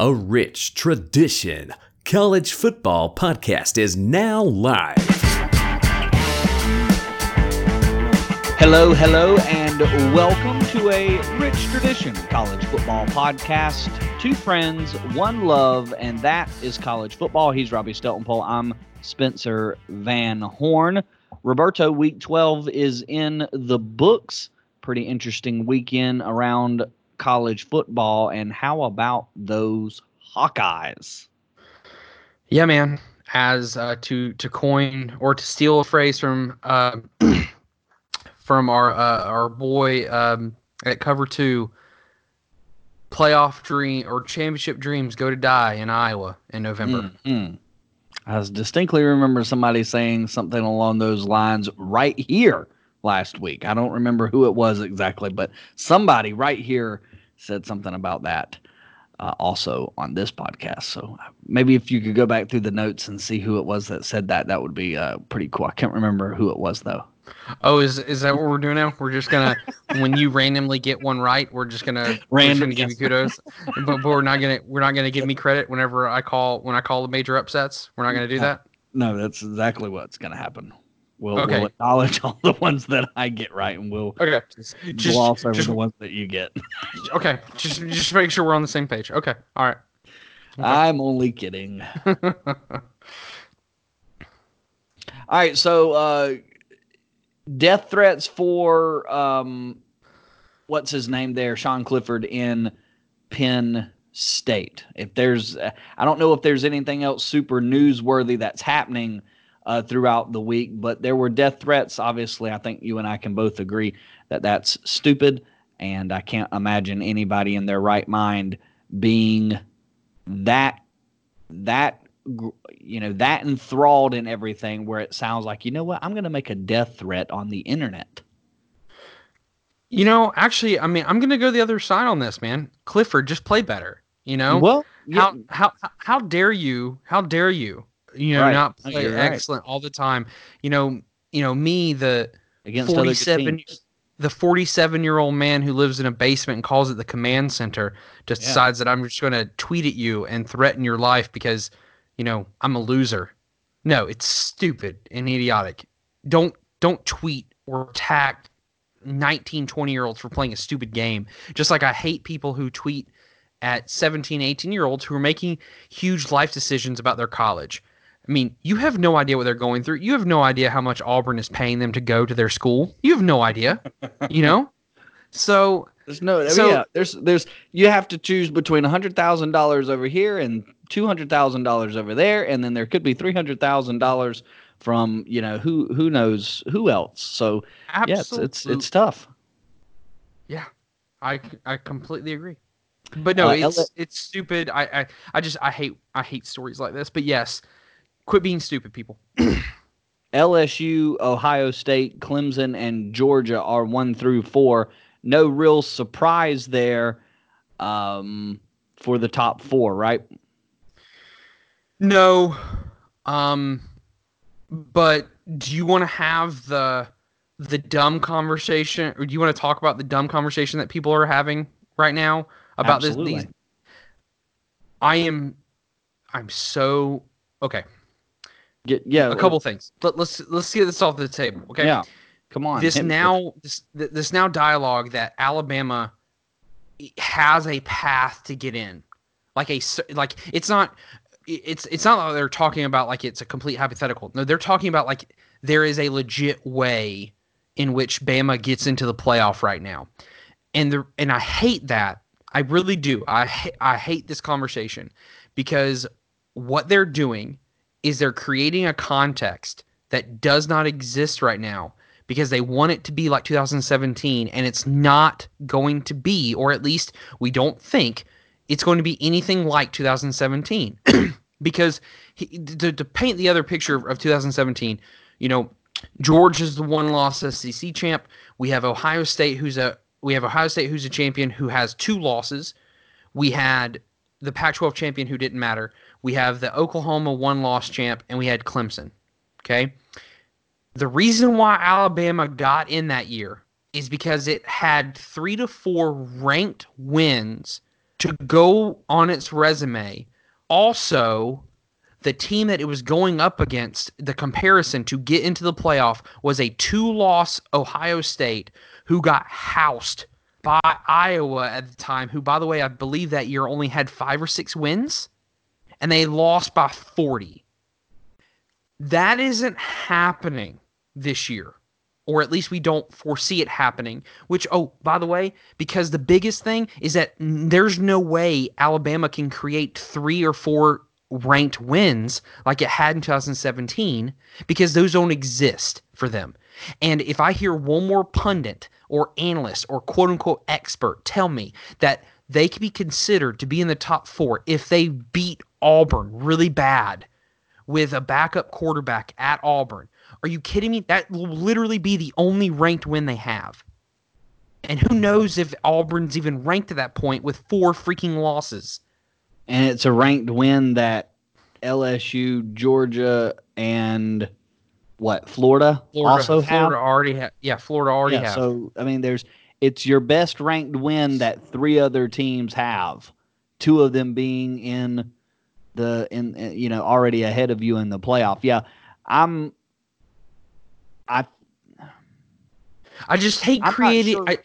A rich tradition. College Football Podcast is now live. Hello, hello, and welcome to a rich tradition college football podcast. Two friends, one love, and that is college football. He's Robby Steltonpole. I'm Spencer Van Horn. Roberto, week 12 is in the books. Pretty interesting weekend around college football. And how about those Hawkeyes? Yeah, man. As uh, to to coin or to steal a phrase from uh, from our uh, our boy um, at cover two, playoff dream or championship dreams go to die in Iowa in November. Mm-hmm. I distinctly remember somebody saying something along those lines right here last week. I don't remember who it was exactly, but somebody right here said something about that uh, also on this podcast. So maybe if you could go back through the notes and see who it was that said that, that would be uh, pretty cool. I can't remember who it was though. Oh, is is that what we're doing now? We're just gonna when you randomly get one right, we're just gonna random give you kudos, but, but, we're not gonna we're not gonna give me credit whenever I call when I call the major upsets. We're not gonna do that. No, that's exactly what's gonna happen. We'll, okay. we'll acknowledge all the ones that I get right, and we'll okay just, just gloss over just, the ones that you get. okay, just just make sure we're on the same page. Okay, all right. Okay. I'm only kidding. all right, so uh, death threats for um, what's his name there, Sean Clifford in Penn State. If there's, I don't know if there's anything else super newsworthy that's happening uh, throughout the week, but there were death threats. Obviously, I think you and I can both agree that that's stupid, and I can't imagine anybody in their right mind being that that you know that enthralled in everything where it sounds like you know what i'm going to make a death threat on the internet you know actually i mean i'm going to go the other side on this man clifford just play better you know well yeah. how how how dare you how dare you you know right. not play excellent right. all the time you know you know me the Against 47 the 47 year old man who lives in a basement and calls it the command center just yeah. decides that i'm just going to tweet at you and threaten your life because you know, I'm a loser. No, it's stupid and idiotic. Don't don't tweet or attack 19, 20 year olds for playing a stupid game. Just like I hate people who tweet at 17, 18 year olds who are making huge life decisions about their college. I mean, you have no idea what they're going through. You have no idea how much Auburn is paying them to go to their school. You have no idea, you know? So there's no, so, yeah, there's, there's, you have to choose between a hundred thousand dollars over here and two hundred thousand dollars over there, and then there could be three hundred thousand dollars from you know who who knows who else. So Absolutely. yeah, it's, it's it's tough. Yeah, I I completely agree. But no, uh, it's L- it's stupid. I, I I just I hate I hate stories like this. But yes, quit being stupid, people. LSU, Ohio State, Clemson, and Georgia are one through four. No real surprise there um, for the top four, right? No. Um but do you want to have the the dumb conversation or do you want to talk about the dumb conversation that people are having right now about this these I am I'm so okay. Get, yeah, a couple things. Let, let's let's get this off the table. Okay. Yeah. Come on. This now this this now dialogue that Alabama has a path to get in. Like a like it's not it's it's not like they're talking about like it's a complete hypothetical. No, they're talking about like there is a legit way in which Bama gets into the playoff right now, and the and I hate that. I really do. I I hate this conversation because what they're doing is they're creating a context that does not exist right now because they want it to be like 2017 and it's not going to be or at least we don't think it's going to be anything like 2017 because he, to, to paint the other picture of 2017 you know george is the one loss sec champ. We have ohio state who's a we have ohio state who's a champion who has two losses. We had the pac 12 champion who didn't matter we have the oklahoma one loss champ and we had clemson okay the reason why alabama got in that year is because it had three to four ranked wins to go on its resume. Also, the team that it was going up against, the comparison to get into the playoff was a two loss Ohio State who got housed by Iowa at the time, who, by the way, I believe that year only had five or six wins, and they lost by 40. That isn't happening this year, or at least we don't foresee it happening. Which, oh, by the way, because the biggest thing is that there's no way Alabama can create three or four ranked wins like it had in 2017 because those don't exist for them. And if I hear one more pundit or analyst or quote unquote expert tell me that they could be considered to be in the top four if they beat Auburn really bad with a backup quarterback at Auburn, are you kidding me? That will literally be the only ranked win they have. And who knows if Auburn's even ranked at that point with four freaking losses. And it's a ranked win that LSU, Georgia, and what Florida, Florida also Florida have. already ha- yeah, Florida already Yeah, have. so I mean, there's it's your best ranked win that three other teams have. Two of them being in the in in, you know already ahead of you in the playoff. Yeah, I'm. I I just hate I'm creating. sure- I,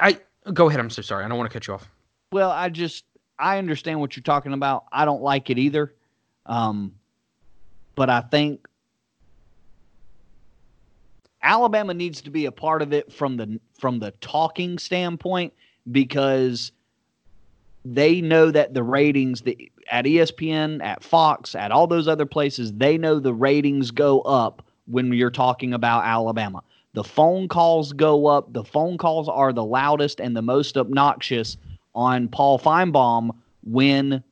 I, I go ahead. I'm so sorry. I don't want to cut you off. Well, I just I understand what you're talking about. I don't like it either. Um, but I think Alabama needs to be a part of it from the from the talking standpoint because they know that the ratings at ESPN, at Fox, at all those other places, they know the ratings go up when you're talking about Alabama. The phone calls go up. The phone calls are the loudest and the most obnoxious on Paul Finebaum when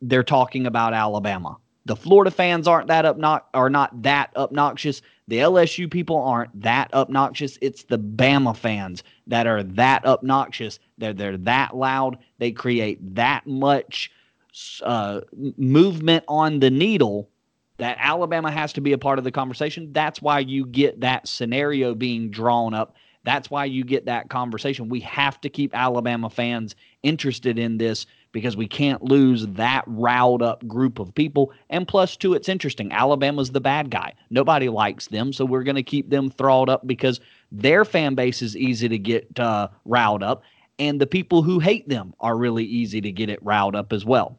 they're talking about Alabama. The Florida fans aren't that obnox- are not that obnoxious. The LSU people aren't that obnoxious. It's the Bama fans that are that obnoxious. They're they're that loud. They create that much uh, movement on the needle that Alabama has to be a part of the conversation. That's why you get that scenario being drawn up. That's why you get that conversation. We have to keep Alabama fans interested in this because we can't lose that riled up group of people. And plus, too, it's interesting. Alabama's the bad guy. Nobody likes them, so we're going to keep them thralled up because their fan base is easy to get uh, riled up, and the people who hate them are really easy to get it riled up as well.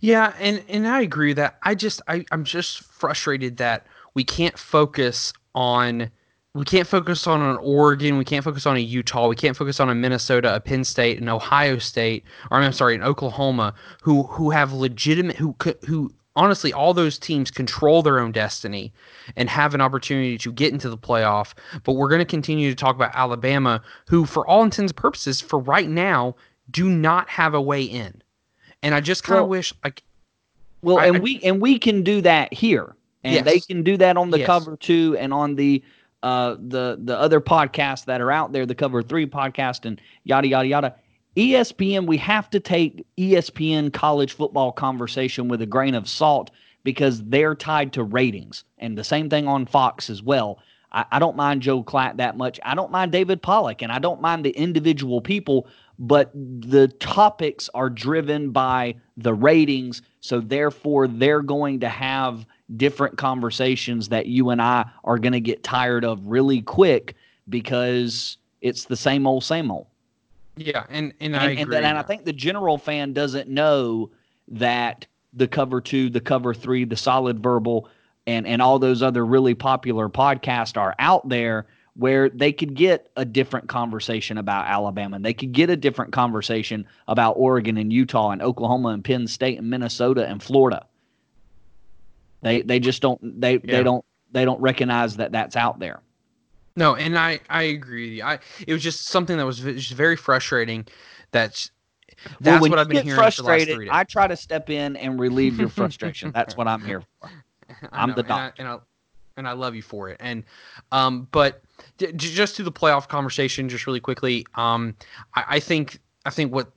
Yeah, and and I agree that. I just I I'm just frustrated that we can't focus on we can't focus on an Oregon, we can't focus on a Utah, we can't focus on a Minnesota, a Penn State, an Ohio State, or I'm sorry, an Oklahoma, who who have legitimate who who honestly all those teams control their own destiny and have an opportunity to get into the playoff. But we're going to continue to talk about Alabama, who for all intents and purposes, for right now, do not have a way in. And I just kind of Well, wish like Well, I- and I- we and we can do that here, and Yes. they can do that on the Yes. cover two, and on the uh the the other podcasts that are out there, the cover three podcast and yada yada yada. ESPN, we have to take ESPN college football conversation with a grain of salt because they're tied to ratings, and the same thing on Fox as well. I, I don't mind Joe Klatt that much. I don't mind David Pollack, and I don't mind the individual people, but the topics are driven by the ratings. So therefore, they're going to have different conversations that you and I are going to get tired of really quick because it's the same old, same old. yeah, and and, I And, agree. and, then- and I think the general fan doesn't know that the cover two, the cover three, the solid verbal, and and all those other really popular podcasts are out there where they could get a different conversation about Alabama. They could get a different conversation about Oregon and Utah and Oklahoma and Penn State and Minnesota and Florida. They they just don't they Yeah. they don't they don't recognize that that's out there. No, and I I agree with you. I it was just something that was just very frustrating. That's that's when what I've been hearing for the last frustrated. I try to step in and relieve your frustration. that's what I'm here for. I'm know, the and I, and I and I love you for it. And um, but j- just to the playoff conversation, just really quickly, um, I, I think I think what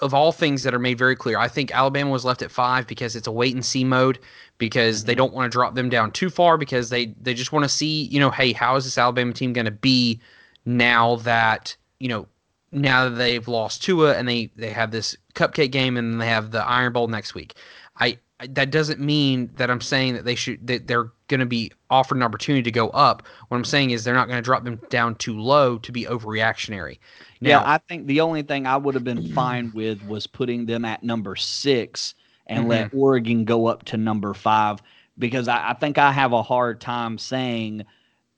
of all things that are made very clear, I think Alabama was left at five because it's a wait and see mode because they don't want to drop them down too far because they they just want to see you know hey how is this Alabama team going to be now that you know now that they've lost Tua and they they have this cupcake game and they have the Iron Bowl next week. I that doesn't mean that I'm saying that they should that they're going to be offered an opportunity to go up. What I'm saying is they're not going to drop them down too low to be overreactionary. Now, yeah, I think the only thing I would have been fine with was putting them at number six and mm-hmm. let Oregon go up to number five because I, I think I have a hard time saying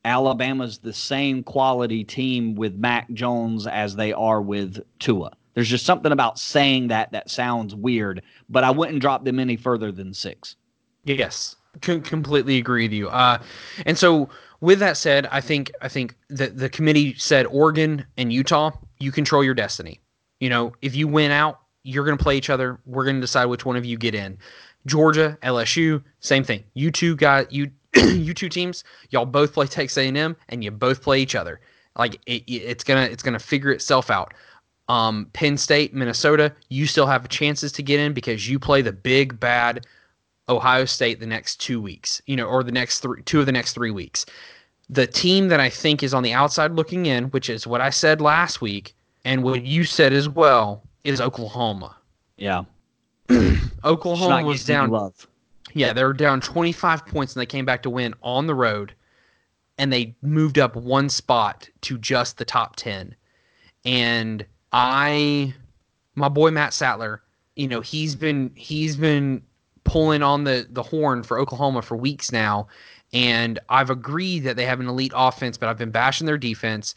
Alabama's the same quality team with Mac Jones as they are with Tua. There's just something about saying that that sounds weird, but I wouldn't drop them any further than six. Yes, C- completely agree with you. Uh, and so, with that said, I think I think that the committee said Oregon and Utah, you control your destiny. You know, if you win out, you're going to play each other. We're going to decide which one of you get in. Georgia, LSU, same thing. You two got you you two teams, y'all both play Texas A&M, and you both play each other. Like it, it's gonna it's gonna figure itself out. Um, Penn State, Minnesota, you still have chances to get in because you play the big bad Ohio State the next two weeks, you know, or the next three two of the next three weeks. The team that I think is on the outside looking in, which is what I said last week, and what you said as well, is Oklahoma. Yeah. Oklahoma was down. Love. Yeah, they were down 25 points and they came back to win on the road and they moved up one spot to just the top 10. And I my boy Matt Sattler, you know, he's been he's been pulling on the the horn for Oklahoma for weeks now and I've agreed that they have an elite offense, but I've been bashing their defense.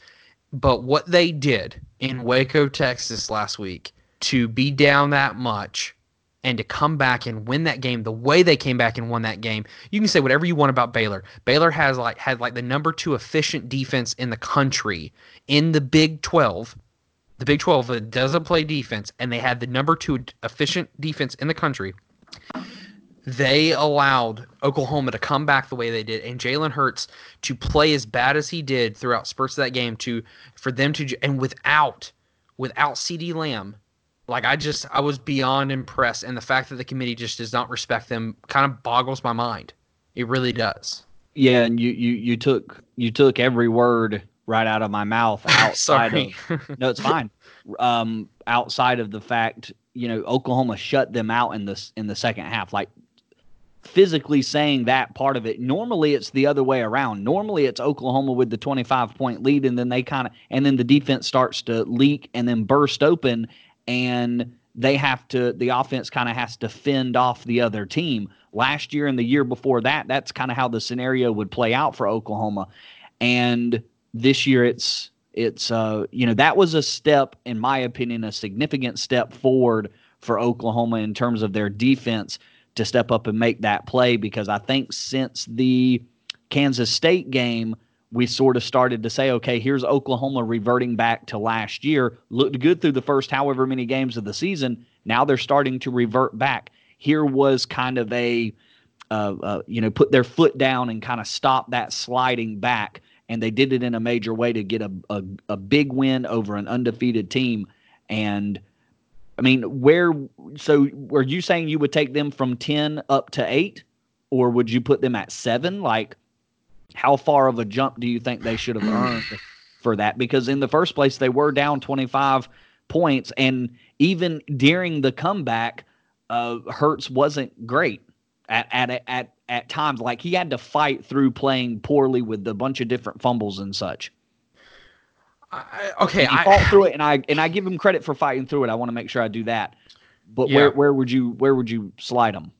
But what they did in Waco, Texas last week to be down that much and to come back and win that game the way they came back and won that game. You can say whatever you want about Baylor. Baylor has like had like the number 2 efficient defense in the country in the Big 12. The Big 12 doesn't play defense and they had the number 2 efficient defense in the country. They allowed Oklahoma to come back the way they did and Jalen Hurts to play as bad as he did throughout spurts of that game to for them to and without without CeeDee Lamb like I just I was beyond impressed, and the fact that the committee just does not respect them kind of boggles my mind. It really does. Yeah, and you you you took you took every word right out of my mouth outside of no, it's fine. Um, outside of the fact, you know, Oklahoma shut them out in this in the second half. Like physically saying that part of it. Normally it's the other way around. Normally it's Oklahoma with the 25 point lead and then they kind of and then the defense starts to leak and then burst open and they have to the offense kind of has to fend off the other team. Last year and the year before that, that's kind of how the scenario would play out for Oklahoma. And this year it's it's uh you know that was a step in my opinion a significant step forward for Oklahoma in terms of their defense to step up and make that play because I think since the Kansas State game we sort of started to say, okay, here's Oklahoma reverting back to last year. Looked good through the first however many games of the season. Now they're starting to revert back. Here was kind of a, uh, uh, you know, put their foot down and kind of stop that sliding back. And they did it in a major way to get a, a, a big win over an undefeated team. And I mean, where, so were you saying you would take them from 10 up to eight? Or would you put them at seven? Like, how far of a jump do you think they should have earned for that? Because in the first place, they were down 25 points, and even during the comeback, uh, Hurts wasn't great at at at at times. Like he had to fight through playing poorly with a bunch of different fumbles and such. I, okay, I fought through it, and I and I give him credit for fighting through it. I want to make sure I do that. But yeah. where where would you where would you slide him?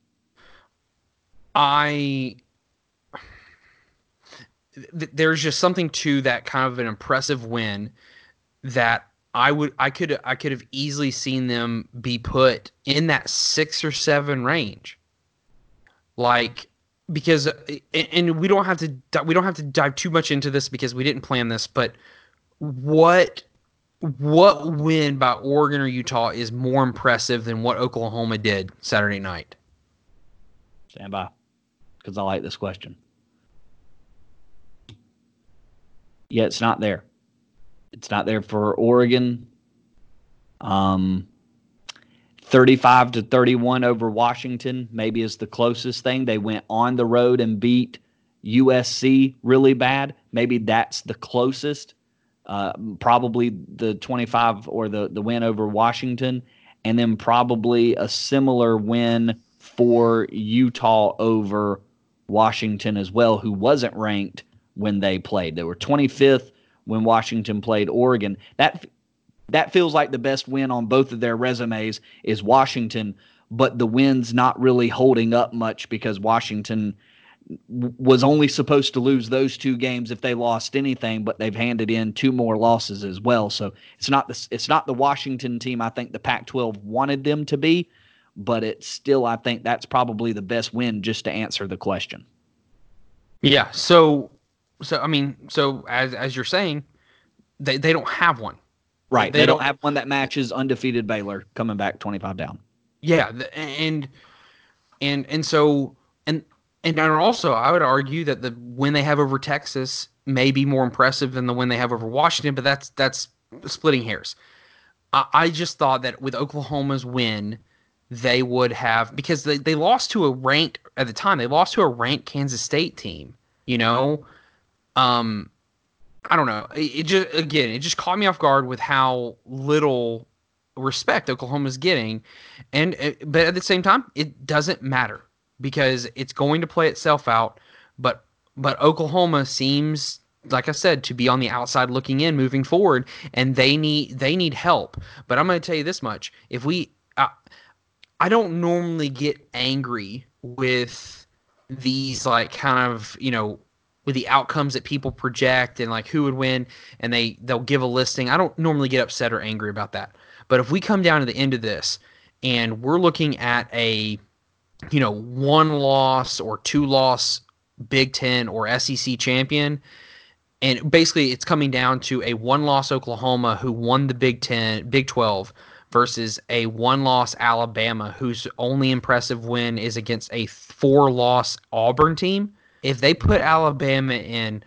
I th- there's just something to that kind of an impressive win that I would I could I could have easily seen them be put in that 6 or 7 range. Like because and we don't have to we don't have to dive too much into this because we didn't plan this, but what what win by Oregon or Utah is more impressive than what Oklahoma did Saturday night? Stand by, because I like this question. Yeah, it's not there. It's not there for Oregon. Um, 35 to 31 over Washington maybe is the closest thing. They went on the road and beat USC really bad. Maybe that's the closest. uh, probably the 25 or the the win over Washington, and then probably a similar win for Utah over Washington as well, who wasn't ranked when they played. They were 25th when Washington played Oregon. That that feels like the best win on both of their resumes is Washington, but the win's not really holding up much because Washington was only supposed to lose those two games if they lost anything, but they've handed in two more losses as well. So it's not the it's not the Washington team I think the Pac-12 wanted them to be, but it's still I think that's probably the best win just to answer the question. Yeah. So so I mean, so as as you're saying, they they don't have one. Right. They, they don't, don't have one that matches undefeated Baylor coming back 25 down. Yeah, and and and so and and also I would argue that the win they have over Texas may be more impressive than the win they have over Washington, but that's that's splitting hairs. I, I just thought that with Oklahoma's win, they would have because they, they lost to a ranked at the time they lost to a ranked Kansas State team. You know, um, I don't know. It, it just again, it just caught me off guard with how little respect Oklahoma's getting, and uh, but at the same time, it doesn't matter because it's going to play itself out. But but Oklahoma seems like I said, to be on the outside looking in moving forward, and they need they need help. But I'm going to tell you this much: if we, I don't normally get angry with these like kind of you know with the outcomes that people project and like who would win and they they'll give a listing. I don't normally get upset or angry about that. But if we come down to the end of this and we're looking at a you know, one loss or two loss Big 10 or SEC champion and basically it's coming down to a one loss Oklahoma who won the Big 10, Big 12 versus a one loss Alabama whose only impressive win is against a four loss Auburn team if they put Alabama in,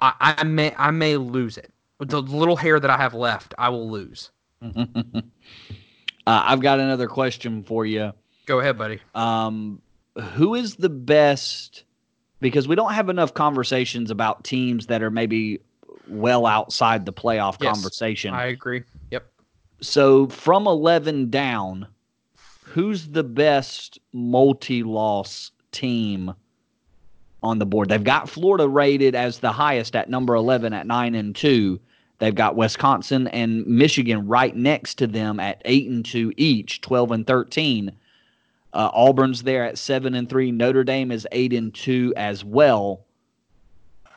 I, I may I may lose it. The little hair that I have left, I will lose. uh, I've got another question for you. Go ahead, buddy. Um, who is the best? Because we don't have enough conversations about teams that are maybe well outside the playoff yes, conversation. I agree. Yep. So from 11 down, who's the best multi-loss team on the board. They've got Florida rated as the highest at number 11 at 9 and 2. They've got Wisconsin and Michigan right next to them at 8 and 2 each, 12 and 13. Uh, Auburn's there at 7 and 3. Notre Dame is 8 and 2 as well.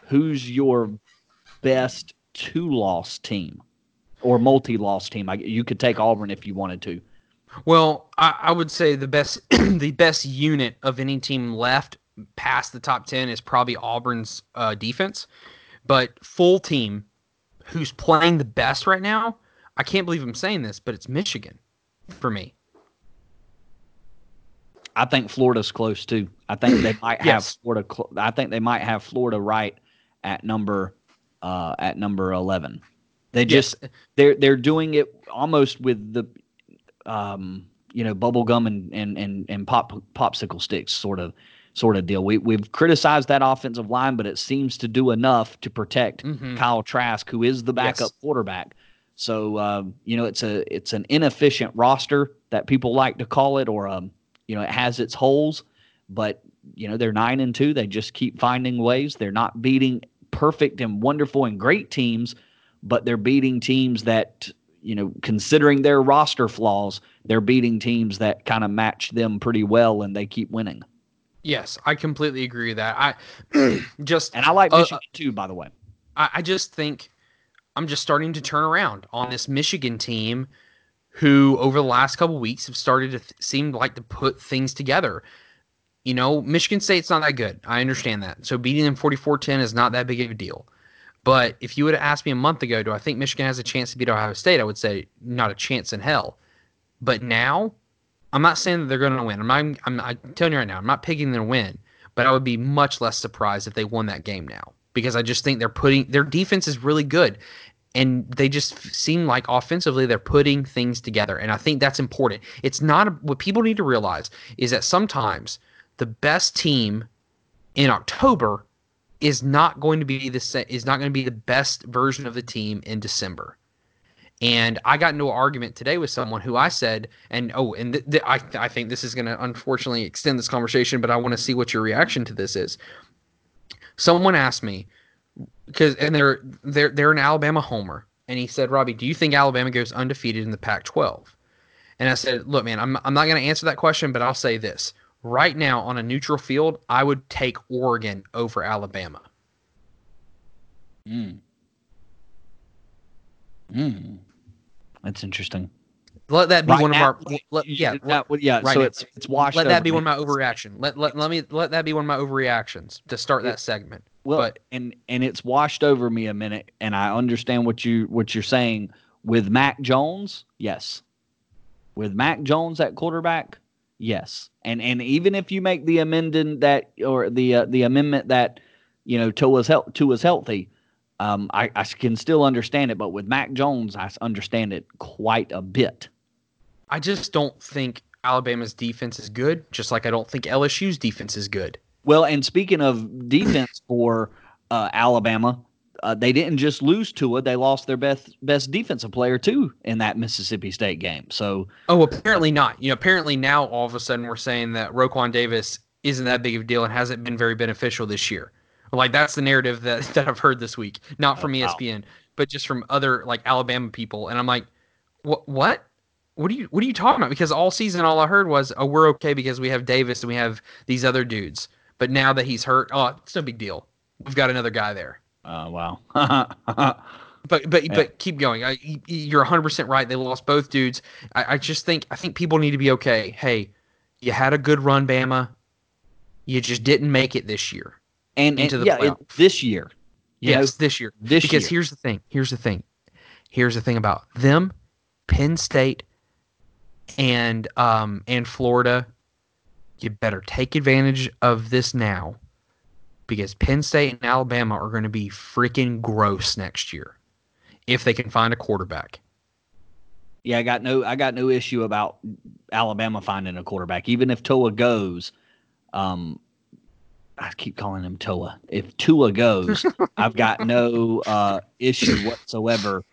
Who's your best two-loss team or multi-loss team? I, you could take Auburn if you wanted to. Well, I, I would say the best the best unit of any team left past the top 10 is probably Auburn's uh, defense. But full team, who's playing the best right now, I can't believe I'm saying this, but it's Michigan for me. I think Florida's close too. I think they might have Florida. Cl- I think they might have Florida right at number uh, at number eleven. They just yes. they're they're doing it almost with the um, you know bubble gum and and and, and pop popsicle sticks sort of sort of deal. We we've criticized that offensive line, but it seems to do enough to protect mm-hmm. Kyle Trask, who is the backup yes. quarterback. So um, you know it's a it's an inefficient roster that people like to call it, or um, you know it has its holes, but you know they're nine and two. They just keep finding ways. They're not beating perfect and wonderful and great teams, but they're beating teams that you know considering their roster flaws, they're beating teams that kind of match them pretty well, and they keep winning. Yes, I completely agree with that. I just and I like uh, Michigan uh, too, by the way. I, I just think I'm just starting to turn around on this Michigan team, who over the last couple weeks have started to th- seem like to put things together. You know, Michigan State's not that good. I understand that. So beating them 44-10 is not that big of a deal. But if you would have asked me a month ago, do I think Michigan has a chance to beat Ohio State? I would say not a chance in hell. But now I'm not saying that they're going to win. I'm, not, I'm, I'm telling you right now, I'm not picking their win, but I would be much less surprised if they won that game now because I just think they're putting their defense is really good, and they just seem like offensively they're putting things together, and I think that's important. It's not what people need to realize is that sometimes the best team in October is not going to be the is not going to be the best version of the team in December. And I got into an argument today with someone who I said, and oh, and th- th- I I think this is going to unfortunately extend this conversation, but I want to see what your reaction to this is. Someone asked me because and they're they're they're an Alabama homer, and he said, Robby, do you think Alabama goes undefeated in the Pac-12? And I said, look, man, I'm I'm not going to answer that question, but I'll say this: right now on a neutral field, I would take Oregon over Alabama. Mm. Mm. That's interesting. Let that be Right one now- of our let, yeah. That- Let, yeah. right so now. it's it's washed. let that over be me. one of my overreaction. Let, let let me let that be one of my overreactions to start that segment. Well, but- and and it's washed over me a minute, and I understand what you what you're saying with Mac Jones. Yes, with Mac Jones at quarterback, yes, and and even if you make the amendment that or the uh, the amendment that you know Tua's health Tua's healthy, um, I I can still understand it, but with Mac Jones, I understand it quite a bit. I just don't think Alabama's defense is good. Just like I don't think LSU's defense is good. Well, and speaking of defense for uh, Alabama, uh, they didn't just lose Tua; they lost their best best defensive player too in that Mississippi State game. So Oh, apparently not. You know, apparently now all of a sudden we're saying that Raekwon Davis isn't that big of a deal and hasn't been very beneficial this year. Like that's the narrative that that I've heard this week, not from E Oh, wow. ESPN, but just from other like Alabama people. And I'm like, what? What? What are you? What are you talking about? Because all season, all I heard was, "Oh, we're okay because we have Davis and we have these other dudes." But now that he's hurt, oh, it's no big deal. We've got another guy there. uh, wow, But but Yeah. but keep going. I, you're 100 percent right. They lost both dudes. I, I just think I think people need to be okay. Hey, you had a good run, Bama. You just didn't make it this year. And, and Into the yeah, this year, you know, yes, this year. this because year. here's the thing. Here's the thing. Here's the thing about them, Penn State, and um and Florida. You better take advantage of this now, because Penn State and Alabama are going to be freaking gross next year, if they can find a quarterback. yeah, I got no, I got no issue about Alabama finding a quarterback, even if Toa goes. Um, I keep calling him Tua. If Tua goes, I've got no uh, issue whatsoever.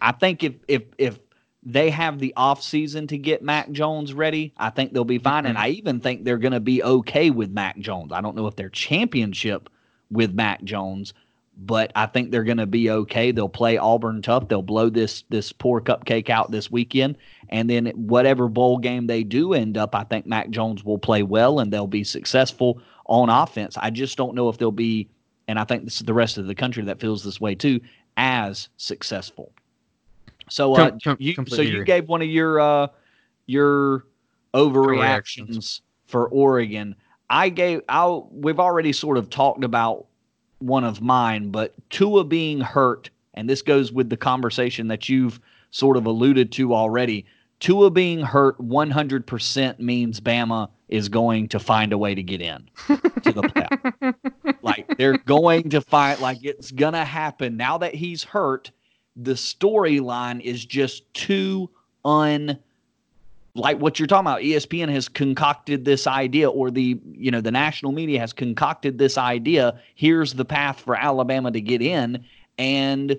I think if if if they have the off season to get Mac Jones ready, I think they'll be fine. And I even think they're going to be okay with Mac Jones. I don't know if they're championship with Mac Jones, but I think they're going to be okay. They'll play Auburn tough. They'll blow this this poor cupcake out this weekend, and then whatever bowl game they do end up, I think Mac Jones will play well and they'll be successful on offense. I just don't know if they'll be, and I think this is the rest of the country that feels this way too, as successful. So, uh, Com- you, so you gave one of your uh, your overreactions Overreactions. for Oregon. I gave. I we've already sort of talked about one of mine, but Tua being hurt, and this goes with the conversation that you've sort of alluded to already. Tua being hurt 100% means Bama is going to find a way to get in to the playoff. like they're going to find, like it's gonna happen. Now that he's hurt, the storyline is just too un like what you're talking about espn has concocted this idea or the you know the national media has concocted this idea here's the path for alabama to get in and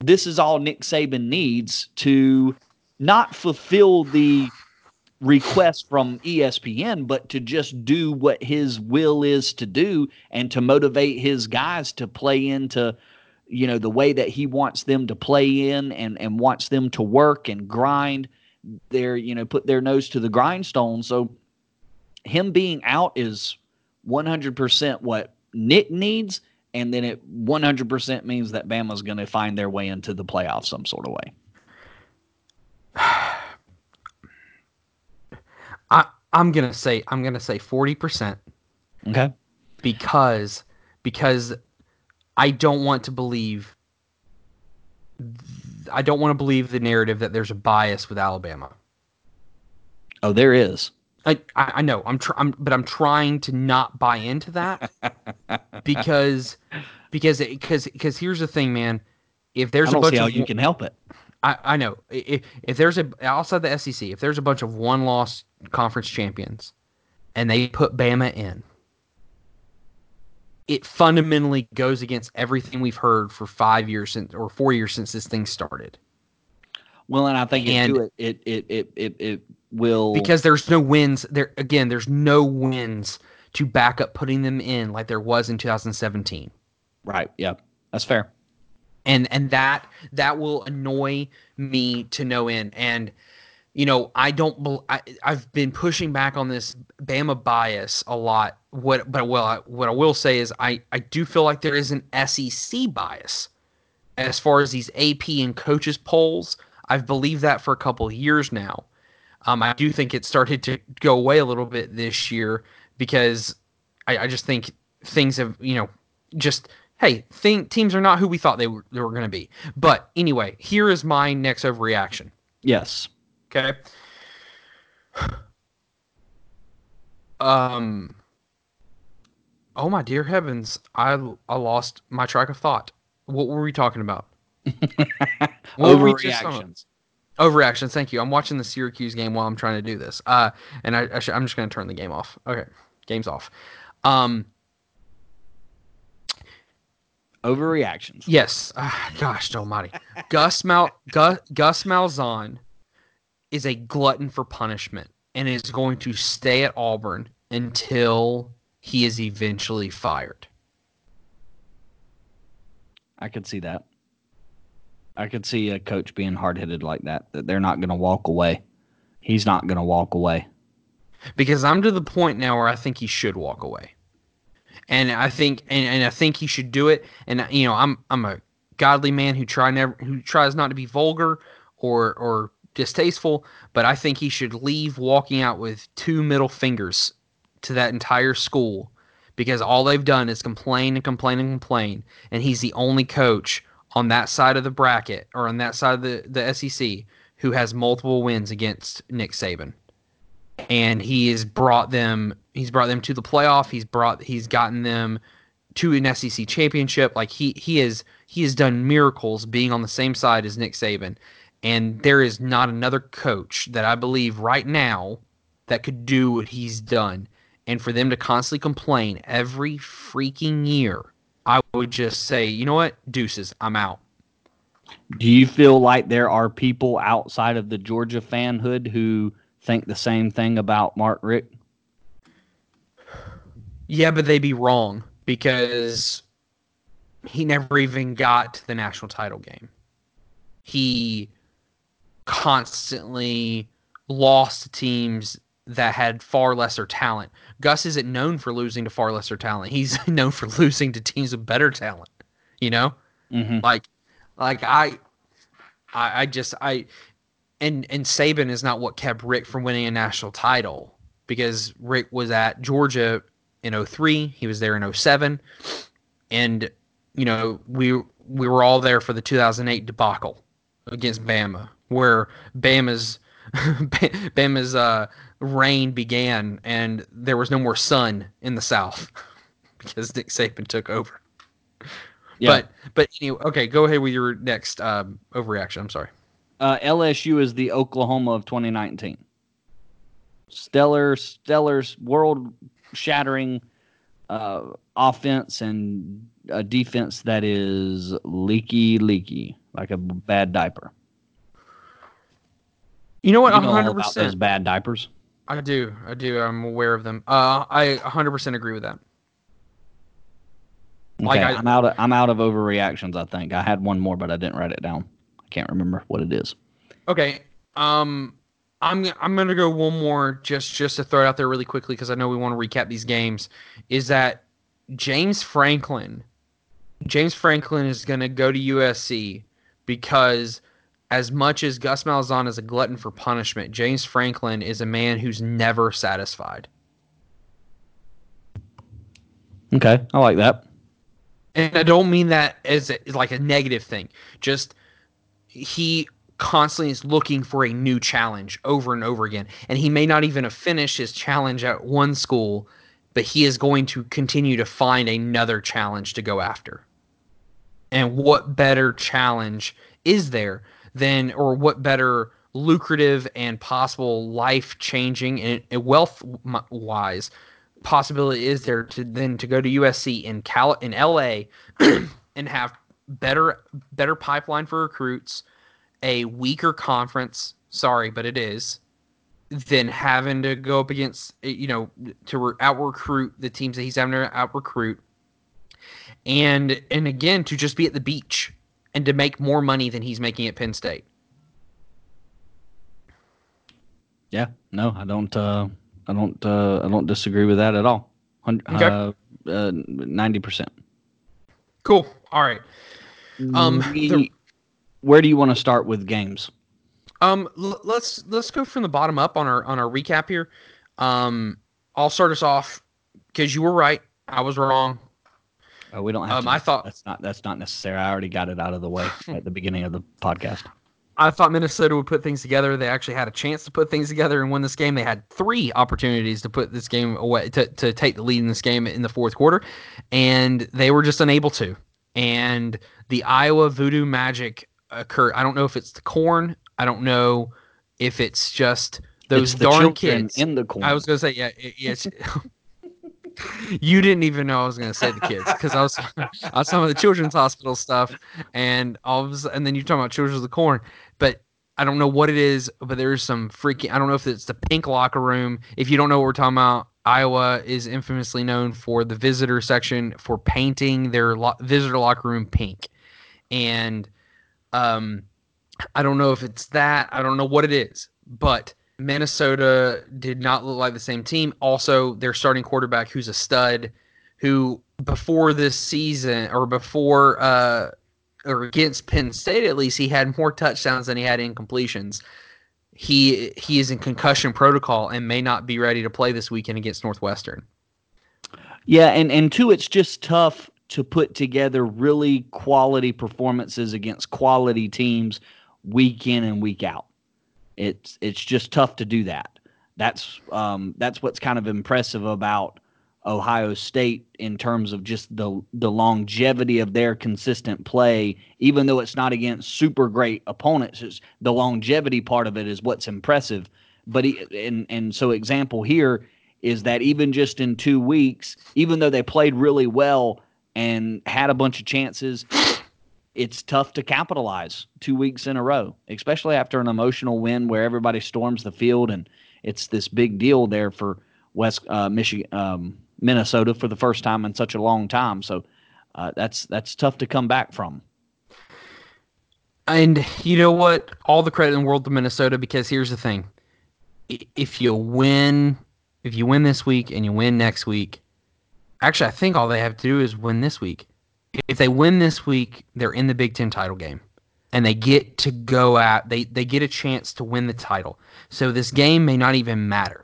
this is all nick saban needs to not fulfill the request from espn but to just do what his will is to do and to motivate his guys to play into you know the way that he wants them to play in and and wants them to work and grind their you know put their nose to the grindstone so him being out is 100% what Nick needs and then it 100% means that Bama's going to find their way into the playoffs some sort of way. I I'm gonna say I'm gonna say 40 percent Okay. because because I don't want to believe I don't want to believe the narrative that there's a bias with Alabama. Oh, there is. I, I know I'm, tr- I'm but I'm trying to not buy into that because because because because here's the thing, man. If there's a don't bunch see how of you can help it. I, I know if, if there's a outside the SEC, if there's a bunch of one loss conference champions, and they put Bama in, it fundamentally goes against everything we've heard for five years since or four years since this thing started. Well, and I think And- it, it, it, it, it, it will Because there's no wins there again, there's no wins to back up putting them in like there was in 2017. right. Yeah, that's fair. And and that that will annoy me to no end. And you know i don't I, i've been pushing back on this bama bias a lot. What but well I, what i will say is i i do feel like there is an sec bias as far as these ap and coaches polls. I've believed that for a couple years now. Um, i do think it started to go away a little bit this year because i, I just think things have you know just hey, thing, teams are not who we thought they were, they were going to be. But anyway, here is my next overreaction. Yes. Okay. Um. Oh my dear heavens! I I lost my track of thought. What were we talking about? What were we just talking about? Overreactions. Overreactions. Thank you. I'm watching the Syracuse game while I'm trying to do this. Uh, and I, I sh- I'm just going to turn the game off. Okay, game's off. Um. Overreactions. Yes. Ah, gosh almighty. Gus Mal Gus, Gus Malzahn is a glutton for punishment and is going to stay at Auburn until he is eventually fired. I could see that. I could see a coach being hard headed like that. That they're not going to walk away. He's not going to walk away. Because I'm to the point now where I think he should walk away. And I think and, and I think he should do it. And you know, I'm I'm a godly man who try never who tries not to be vulgar or or distasteful, but I think he should leave walking out with two middle fingers to that entire school because all they've done is complain and complain and complain and he's the only coach on that side of the bracket or on that side of the, the SEC who has multiple wins against Nick Saban. And he has brought them he's brought them to the playoff, he's brought he's gotten them to an SEC championship. Like he he is he has done miracles being on the same side as Nick Saban. And there is not another coach that I believe right now that could do what he's done. And for them to constantly complain every freaking year, I would just say, you know what? Deuces, I'm out. Do you feel like there are people outside of the Georgia fanhood who think the same thing about Mark Richt? Yeah, but they'd be wrong because he never even got to the national title game. He constantly lost to teams that had far lesser talent. Gus isn't known for losing to far lesser talent. He's known for losing to teams with better talent. You know? Mm-hmm. Like like I I, I just I and and Saban is not what kept Richt from winning a national title because Richt was at Georgia in 03, he was there in 07 and you know, we we were all there for the 2008 debacle against Bama where Bama's Bama's uh reign began and there was no more sun in the south because Nick Saban took over. Yeah. But but anyway, okay, go ahead with your next um, overreaction. I'm sorry. Uh, LSU is the Oklahoma of 2019. Stellar, stellar's world shattering uh, offense and a defense that is leaky, leaky, like a bad diaper. You know what? You know all 100. about those bad diapers. I do. I do. I'm aware of them. Uh, I 100 percent agree with that. Okay, Like I- I'm out. Of, I'm out of overreactions. I think I had one more, but I didn't write it down. Can't remember what it is. Okay. Um, I'm I'm gonna go one more just just to throw it out there really quickly because I know we want to recap these games. Is that James Franklin? James Franklin is gonna go to USC because as much as Gus Malzahn is a glutton for punishment, James Franklin is a man who's never satisfied. Okay, I like that. And I don't mean that as a, like a negative thing. Just he constantly is looking for a new challenge over and over again. And he may not even have finished his challenge at one school, but he is going to continue to find another challenge to go after. And what better challenge is there than, or what better lucrative and possible life changing and, and wealth wise possibility is there to then to go to USC in Cal in LA and have better better pipeline for recruits, a weaker conference. Sorry, but it is. Than having to go up against you know to out recruit the teams that he's having to out recruit, and and again to just be at the beach and to make more money than he's making at Penn State. Yeah, no, I don't. Uh, I don't. Uh, I don't disagree with that at all. Okay. Uh, uh, Ninety percent. Cool. All right. Um, the- where do you want to start with games? Um, l- let's let's go from the bottom up on our on our recap here. Um, I'll start us off because you were right. I was wrong. Uh, we don't have. Um, to, I thought- that's not that's not necessary. I already got it out of the way at the beginning of the podcast. I thought Minnesota would put things together. They actually had a chance to put things together and win this game. They had three opportunities to put this game away to, to take the lead in this game in the fourth quarter, and they were just unable to. And the Iowa voodoo magic occurred. I don't know if it's the corn. I don't know if it's just those It's darn kids. in the corn. I was gonna say yeah. It, it's, you didn't even know I was gonna say the kids because I was I was talking about the children's hospital stuff, and all of a sudden, and then you're talking about children's of the corn, but I don't know what it is, but there's some freaking I don't know if it's the pink locker room. If you don't know what we're talking about, Iowa is infamously known for the visitor section for painting their lo- visitor locker room pink, and um, I don't know if it's that. I don't know what it is, but Minnesota did not look like the same team. Also, their starting quarterback, who's a stud, who before this season or before uh, or against Penn State at least, he had more touchdowns than he had incompletions. He he is in concussion protocol and may not be ready to play this weekend against Northwestern. Yeah, and and two, it's just tough to put together really quality performances against quality teams week in and week out. It's it's just tough to do that. That's um, that's what's kind of impressive about Ohio State in terms of just the the longevity of their consistent play. Even though it's not against super great opponents, the longevity part of it is what's impressive. But he, and and so example here is that even just in two weeks, even though they played really well and had a bunch of chances, it's tough to capitalize two weeks in a row, especially after an emotional win where everybody storms the field and it's this big deal there for West uh, Michigan, um, Minnesota for the first time in such a long time. So uh, that's that's tough to come back from. And you know what? All the credit in the world to Minnesota because here's the thing: if you win, if you win this week and you win next week, actually, I think all they have to do is win this week. If they win this week, they're in the Big Ten title game, and they get to go out. they they get a chance to win the title. So this game may not even matter.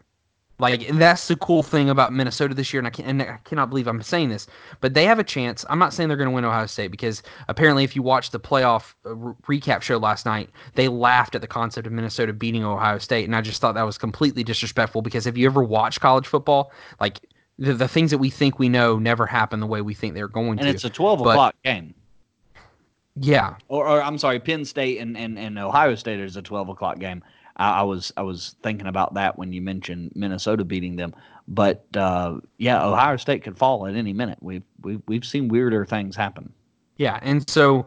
Like that's the cool thing about Minnesota this year, and I, can, and I cannot believe I'm saying this, but they have a chance. I'm not saying they're going to win Ohio State because apparently, if you watched the playoff uh, re- recap show last night, they laughed at the concept of Minnesota beating Ohio State, and I just thought that was completely disrespectful. Because if you ever watch college football, like the, the things that we think we know never happen the way we think they're going And to. And it's a twelve but- o'clock game. yeah, or, or I'm sorry, Penn State and, and, and Ohio State is a 12 o'clock game. I, I was I was thinking about that when you mentioned Minnesota beating them, but uh, yeah, Ohio State could fall at any minute. We've we've we've seen weirder things happen. Yeah, and so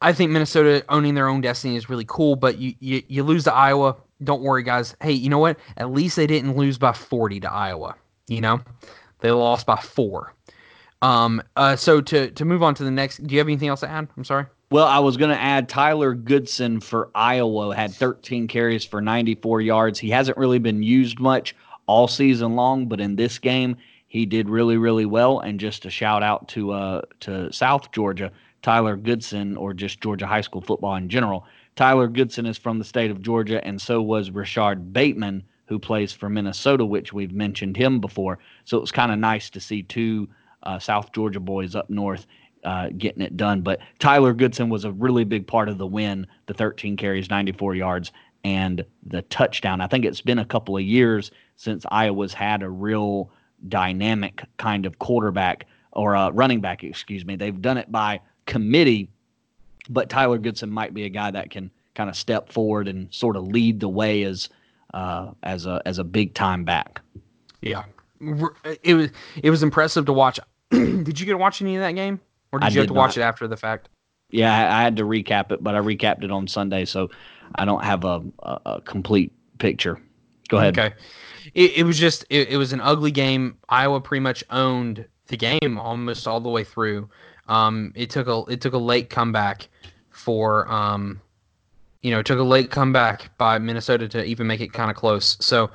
I think Minnesota owning their own destiny is really cool. But you, you you lose to Iowa, don't worry, guys. Hey, you know what? At least they didn't lose by forty to Iowa. You know, they lost by four. Um. Uh. So to to move on to the next. Do you have anything else to add? I'm sorry. Well, I was going to add Tyler Goodson for Iowa had 13 carries for 94 yards. He hasn't really been used much all season long, but in this game he did really really well. And just a shout out to uh to South Georgia, Tyler Goodson, or just Georgia high school football in general. Tyler Goodson is from the state of Georgia, and so was Rashod Bateman, who plays for Minnesota, which we've mentioned him before. So it was kind of nice to see two uh, South Georgia boys up north uh, getting it done. But Tyler Goodson was a really big part of the win the 13 carries, 94 yards, and the touchdown. I think it's been a couple of years since Iowa's had a real dynamic kind of quarterback or uh, running back, excuse me. They've done it by committee, but Tyler Goodson might be a guy that can kind of step forward and sort of lead the way as uh, as a as a big time back. Yeah. it was it was impressive to watch. did you get to watch any of that game, or did I you have to watch not. it after the fact? Yeah, I, I had to recap it, but I recapped it on Sunday, so I don't have a, a, a complete picture. Go ahead. Okay. It, it was just it, it was an ugly game. Iowa pretty much owned the game almost all the way through. Um, it took a it took a late comeback for um, you know, it took a late comeback by Minnesota to even make it kind of close. So,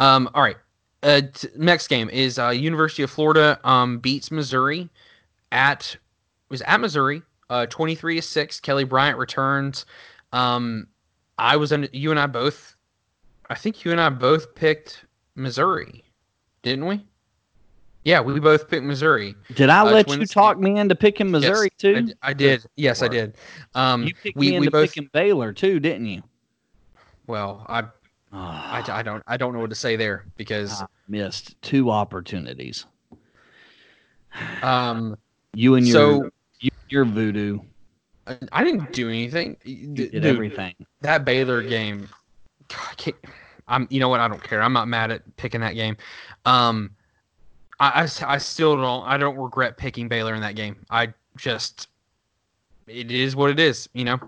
um, all right. Uh, t- next game is uh, University of Florida um, beats Missouri at was at Missouri, uh, twenty three to six. Kelly Bryant returns. Um, I was under you and I both. I think you and I both picked Missouri, didn't we? Yeah, we both picked Missouri. Did I Uh, let you talk me into picking Missouri Yes, I too? d- I, did. Yes, I did. Um, you picked we me we into both. picking Baylor too, didn't you? Well, I, I I, I don't I don't know what to say there because I missed two opportunities. um You and your so you, your voodoo I, I didn't do anything. you did dude, everything. that Baylor game, God, I can't, I'm you know what I don't care. I'm not mad at picking that game. Um, I, I s- I still don't I don't regret picking Baylor in that game. I just it is what it is. You know,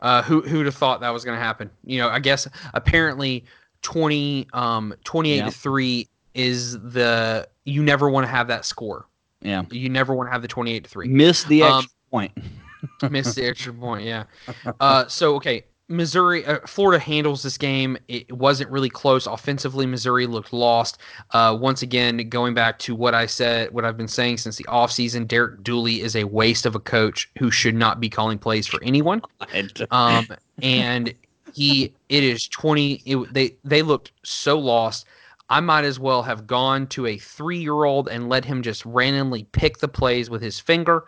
uh, who who'd have thought that was going to happen? You know, I guess apparently 20 um 28 Yeah. to three is the you never want to have that score. Yeah, You never want to have the 28 to three. Miss the extra Um, point. Missed the extra point, yeah. Uh, so okay, Missouri, uh, Florida handles this game. It wasn't really close offensively. Missouri looked lost. Uh, once again, going back to what I said, what I've been saying since the offseason, Derek Dooley is a waste of a coach who should not be calling plays for anyone. Um, and he, it is twenty. It, they they looked so lost. I might as well have gone to a three-year-old and let him just randomly pick the plays with his finger,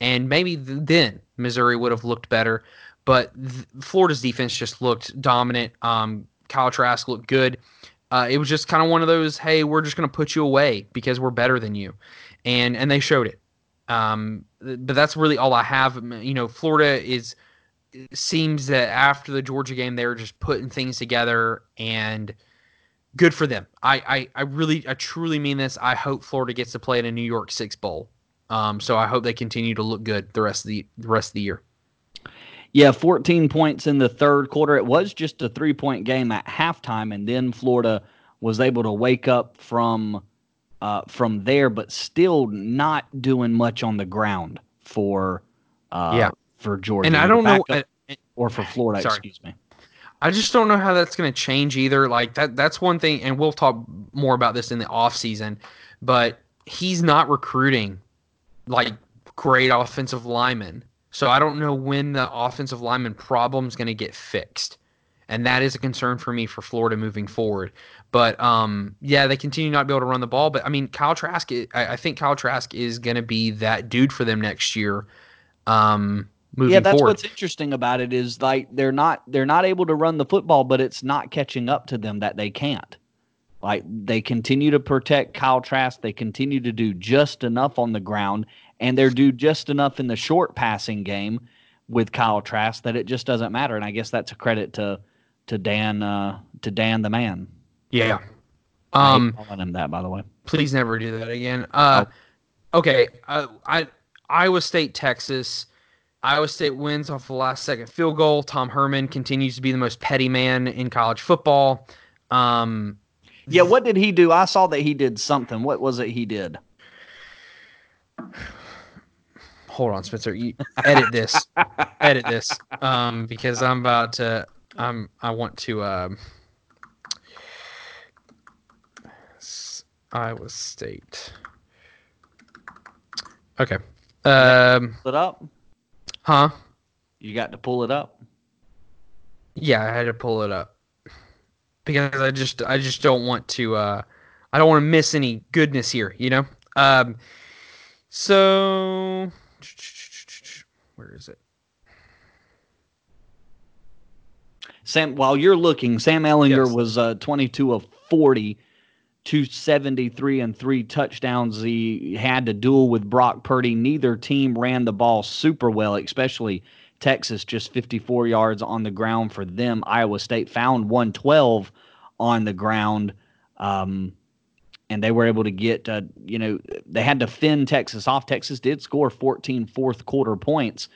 and maybe th- then Missouri would have looked better. But Florida's defense just looked dominant. Um, Kyle Trask looked good. Uh, it was just kind of one of those, hey, we're just going to put you away because we're better than you, and and they showed it. Um, but that's really all I have. You know, Florida is seems that after the Georgia game, they were just putting things together and good for them. I, I, I really, I truly mean this. I hope Florida gets to play in a New Year's Six Bowl. Um, so I hope they continue to look good the rest of the, the rest of the year. Yeah, 14 points in the third quarter. It was just a three point game at halftime, and then Florida was able to wake up from uh, from there, but still not doing much on the ground for uh, Yeah. for Georgia. And I don't know, I, or for Florida, Sorry. excuse me. I just don't know how that's going to change either. Like that, that's one thing, and we'll talk more about this in the off season. But he's not recruiting like great offensive linemen, so I don't know when the offensive lineman problem is going to get fixed, and that is a concern for me for Florida moving forward. But um, yeah, they continue not to be able to run the ball. But I mean, Kyle Trask, I, I think Kyle Trask is going to be that dude for them next year. Um, yeah, that's forward. what's interesting about it is like they're not they're not able to run the football, but it's not catching up to them that they can't. Like they continue to protect Kyle Trask, they continue to do just enough on the ground, and they're do just enough in the short passing game with Kyle Trask that it just doesn't matter. And I guess that's a credit to to Dan uh, to Dan the man. yeah. Um, calling him that by the way. Please never do that again. Uh, okay. Uh, I Iowa State, Texas. Iowa State wins off the last second field goal. Tom Herman continues to be the most petty man in college football. Um, Yeah, what did he do? I saw that he did something. What was it he did? hold on, Spencer. You edit this. edit this. Um, because I'm about to. I'm. I want to. Um, Iowa State. Okay. Um. Up. Huh. You got to pull it up. Yeah, I had to pull it up because I just I just don't want to uh I don't want to miss any goodness here, you know. Um so where is it? Sam, while you're looking, Sam Ehlinger Yes. was uh, 22 of 40, 273 and three touchdowns. He had to duel with Brock Purdy. Neither team ran the ball super well, especially Texas, just 54 yards on the ground for them. Iowa State found 112 on the ground. Um, and they were able to get, uh, you know, they had to fend Texas off. Texas did score 14 fourth quarter points.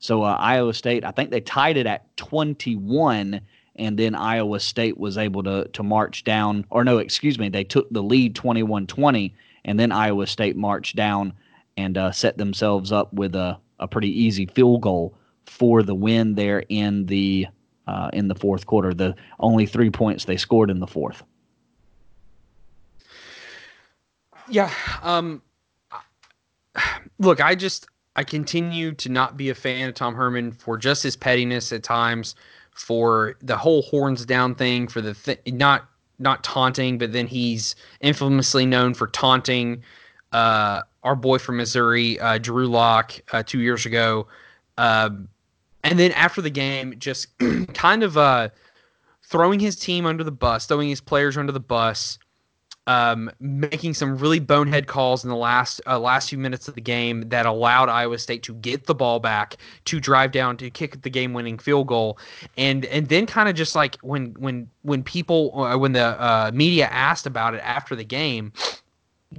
So uh, Iowa State, I think they tied it at 21, and then Iowa State was able to to march down, or no, excuse me, they took the lead 21-20, and then Iowa State marched down and uh, set themselves up with a, a pretty easy field goal for the win there in the uh, in the fourth quarter. The only three points they scored in the fourth. Yeah. Um, look, I just I continue to not be a fan of Tom Herman for just his pettiness at times, for the whole horns down thing, for the th- not not taunting, but then he's infamously known for taunting uh, our boy from Missouri, uh, Drew Lock, uh, two years ago. Um, and then after the game, just kind of uh, throwing his team under the bus, throwing his players under the bus, um, making some really bonehead calls in the last uh, last few minutes of the game that allowed Iowa State to get the ball back, to drive down, to kick the game-winning field goal, and and then kind of just like when when when people uh, when the uh, media asked about it after the game,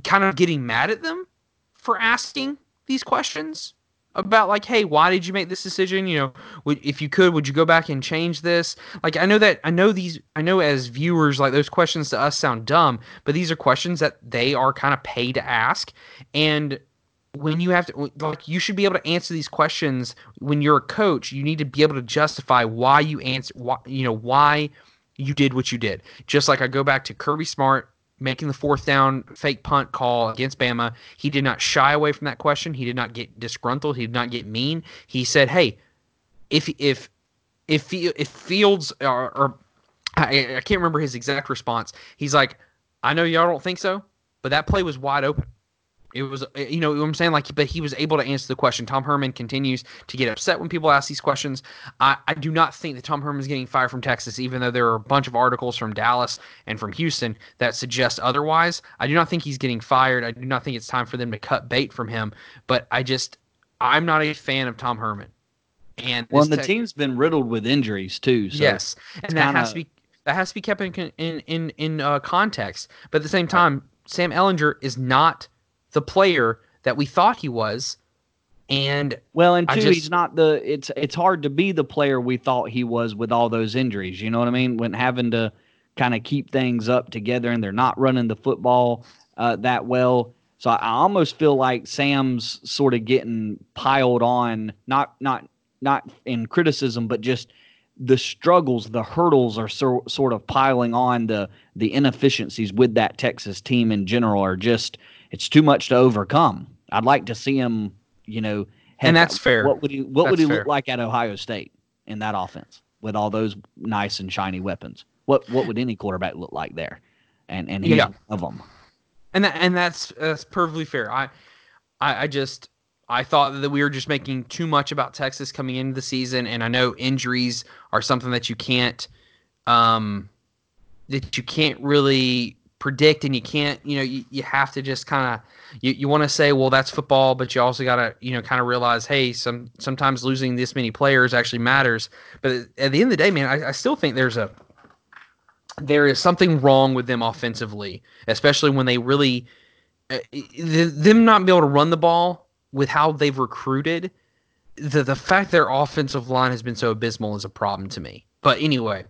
kind of getting mad at them for asking these questions about like hey why did you make this decision? You know would, if you could would you go back and change this? Like i know that i know these i know as viewers like those questions to us sound dumb but these are questions that they are kind of paid to ask. And when you have to like you should be able to answer these questions. When you're a coach you need to be able to justify why you answer why you know why you did what you did. Just like i go back to kirby smart making the fourth down fake punt call against Bama. He did not shy away from that question. He did not get disgruntled. He did not get mean. He said, "Hey, if if if if Fields or I, I can't remember his exact response. He's like, I know y'all don't think so, but that play was wide open. It was, uh, you know, what I'm saying like, but he was able to answer the question. Tom Herman continues to get upset when people ask these questions. I, I do not think that Tom Herman is getting fired from Texas, even though there are a bunch of articles from Dallas and from Houston that suggest otherwise. I do not think he's getting fired. I do not think it's time for them to cut bait from him. But I just, I'm not a fan of Tom Herman. And well, and the team's been riddled with injuries too. So yes, and that kinda... has to be that has to be kept in in in, in uh, context. But at the same time, Sam Ehlinger is not the player that we thought he was. And well, and two, just, he's not the. It's it's hard to be the player we thought he was with all those injuries. You know what I mean? When having to kind of keep things up together, and they're not running the football uh, that well. So I almost feel like Sam's sort of getting piled on, not not not in criticism, but just the struggles, the hurdles are so, sort of piling on the the inefficiencies with that Texas team in general are just it's too much to overcome. I'd like to see him, you know, and that's fair. What would he What that's would he fair. look like at Ohio State in that offense with all those nice and shiny weapons? What What would any quarterback look like there? And and he's yeah. of them. And that, and that's that's perfectly fair. I, I I just I thought that we were just making too much about Texas coming into the season, and I know injuries are something that you can't, um, that you can't really predict and you can't you know you, you have to just kind of you, you want to say well that's football but you also got to you know kind of realize hey some sometimes losing this many players actually matters. But at the end of the day man I, I still think there's a there is something wrong with them offensively especially when they really uh, them not be able to run the ball with how they've recruited the the fact their offensive line has been so abysmal is a problem to me. But anyway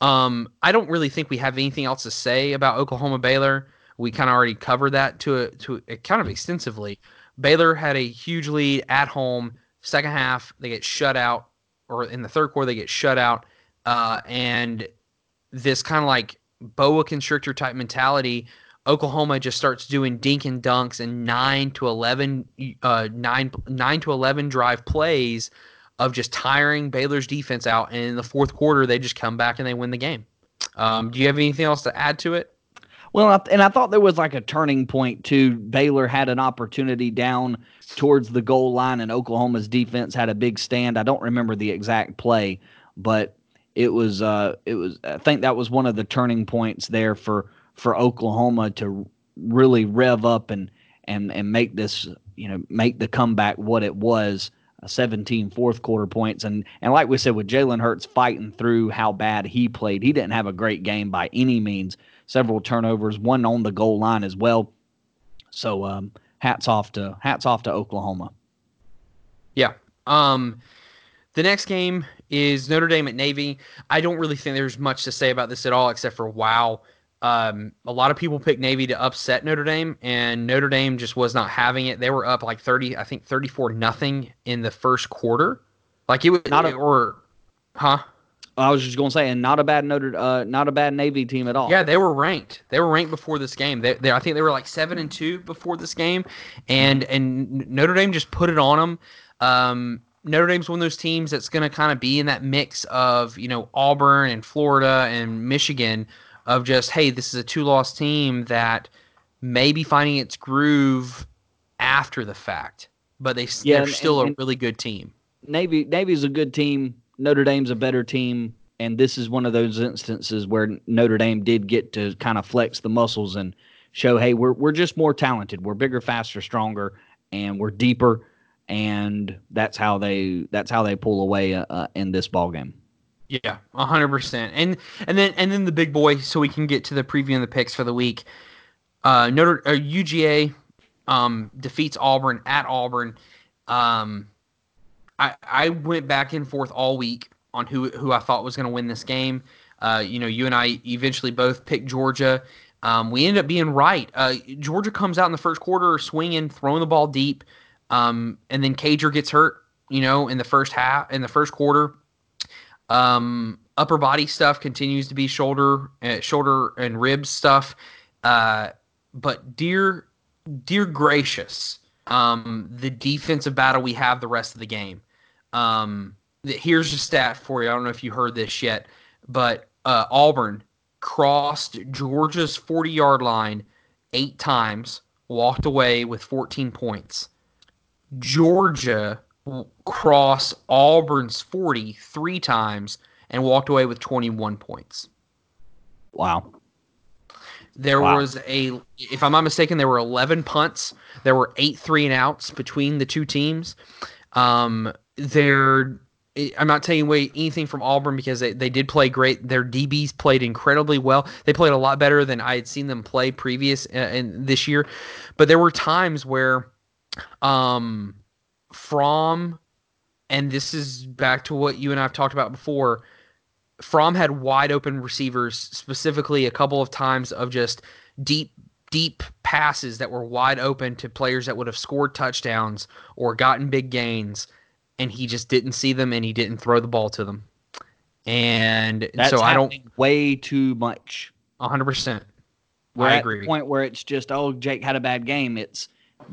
um, I don't really think we have anything else to say about Oklahoma Baylor. We kind of already covered that to a, to a, kind of extensively. Baylor had a huge lead at home. Second half, they get shut out, or in the third quarter, they get shut out. Uh, and this kind of like boa constrictor type mentality, Oklahoma just starts doing dink and dunks and nine to eleven, uh, nine nine to eleven drive plays of just tiring Baylor's defense out. And in the fourth quarter, they just come back and they win the game. Um, do you have anything else to add to it? Well, and I thought there was like a turning point too. Baylor had an opportunity down towards the goal line, and Oklahoma's defense had a big stand. I don't remember the exact play, but it was uh, it was. I think that was one of the turning points there for for Oklahoma to really rev up and and and make this you know make the comeback what it was 17 fourth quarter points. And and like we said, with Jalen Hurts fighting through how bad he played, he didn't have a great game by any means. several turnovers, one on the goal line as well. So um, hats off to hats off to Oklahoma. Yeah. Um, the next game is Notre Dame at Navy. I don't really think there's much to say about this at all, except for wow. Um, a lot of people picked Navy to upset Notre Dame, and Notre Dame just was not having it. They were up like thirty, I think thirty-four nothing in the first quarter. Like it was Not a- or, huh? I was just going to say, and not a bad Notre, uh, not a bad Navy team at all. Yeah, they were ranked. They were ranked before this game. They, they I think they were like seven and two before this game, and and Notre Dame just put it on them. Um, Notre Dame's one of those teams that's going to kind of be in that mix of you know Auburn and Florida and Michigan of just hey, this is a two-loss team that may be finding its groove after the fact, but they Yeah, they're and- still and- a really good team. Navy Navy's a good team. Notre Dame's a better team, and this is one of those instances where Notre Dame did get to kind of flex the muscles and show, hey, we're we're just more talented. We're bigger, faster, stronger, and we're deeper. And that's how they that's how they pull away uh, uh, in this ball game. Yeah, hundred percent. And and then and then the big boy, so we can get to the preview and the picks for the week. Uh, Notre uh, UGA um, defeats Auburn at Auburn. Um, I I went back and forth all week on who who I thought was going to win this game. Uh, you know, you and I eventually both picked Georgia. Um, we ended up being right. Uh, Georgia comes out in the first quarter swinging, throwing the ball deep, um, and then Cager gets hurt. You know, in the first half, in the first quarter. Um, upper body stuff continues to be shoulder, uh, shoulder and ribs stuff. Uh, but dear, dear gracious, um, the defensive battle we have the rest of the game. Um, here's a stat for you. I don't know if you heard this yet, but uh, Auburn crossed Georgia's 40 yard line eight times, walked away with 14 points. Georgia crossed Auburn's 40 three times and walked away with 21 points. Wow. There Wow. was a, if I'm not mistaken, there were 11 punts. There were eight three and outs between the two teams. Um, there, I'm not taking away anything from Auburn because they, they did play great. Their DBs played incredibly well. They played a lot better than I had seen them play previous uh, in this year. But there were times where, um, from, and this is back to what you and I've talked about before. Fromm had wide open receivers, specifically a couple of times of just deep, deep passes that were wide open to players that would have scored touchdowns or gotten big gains, and he just didn't see them and he didn't throw the ball to them. And That's so I don't way too much. 100%. We're I at agree. the point where it's just, oh, Jake had a bad game. It's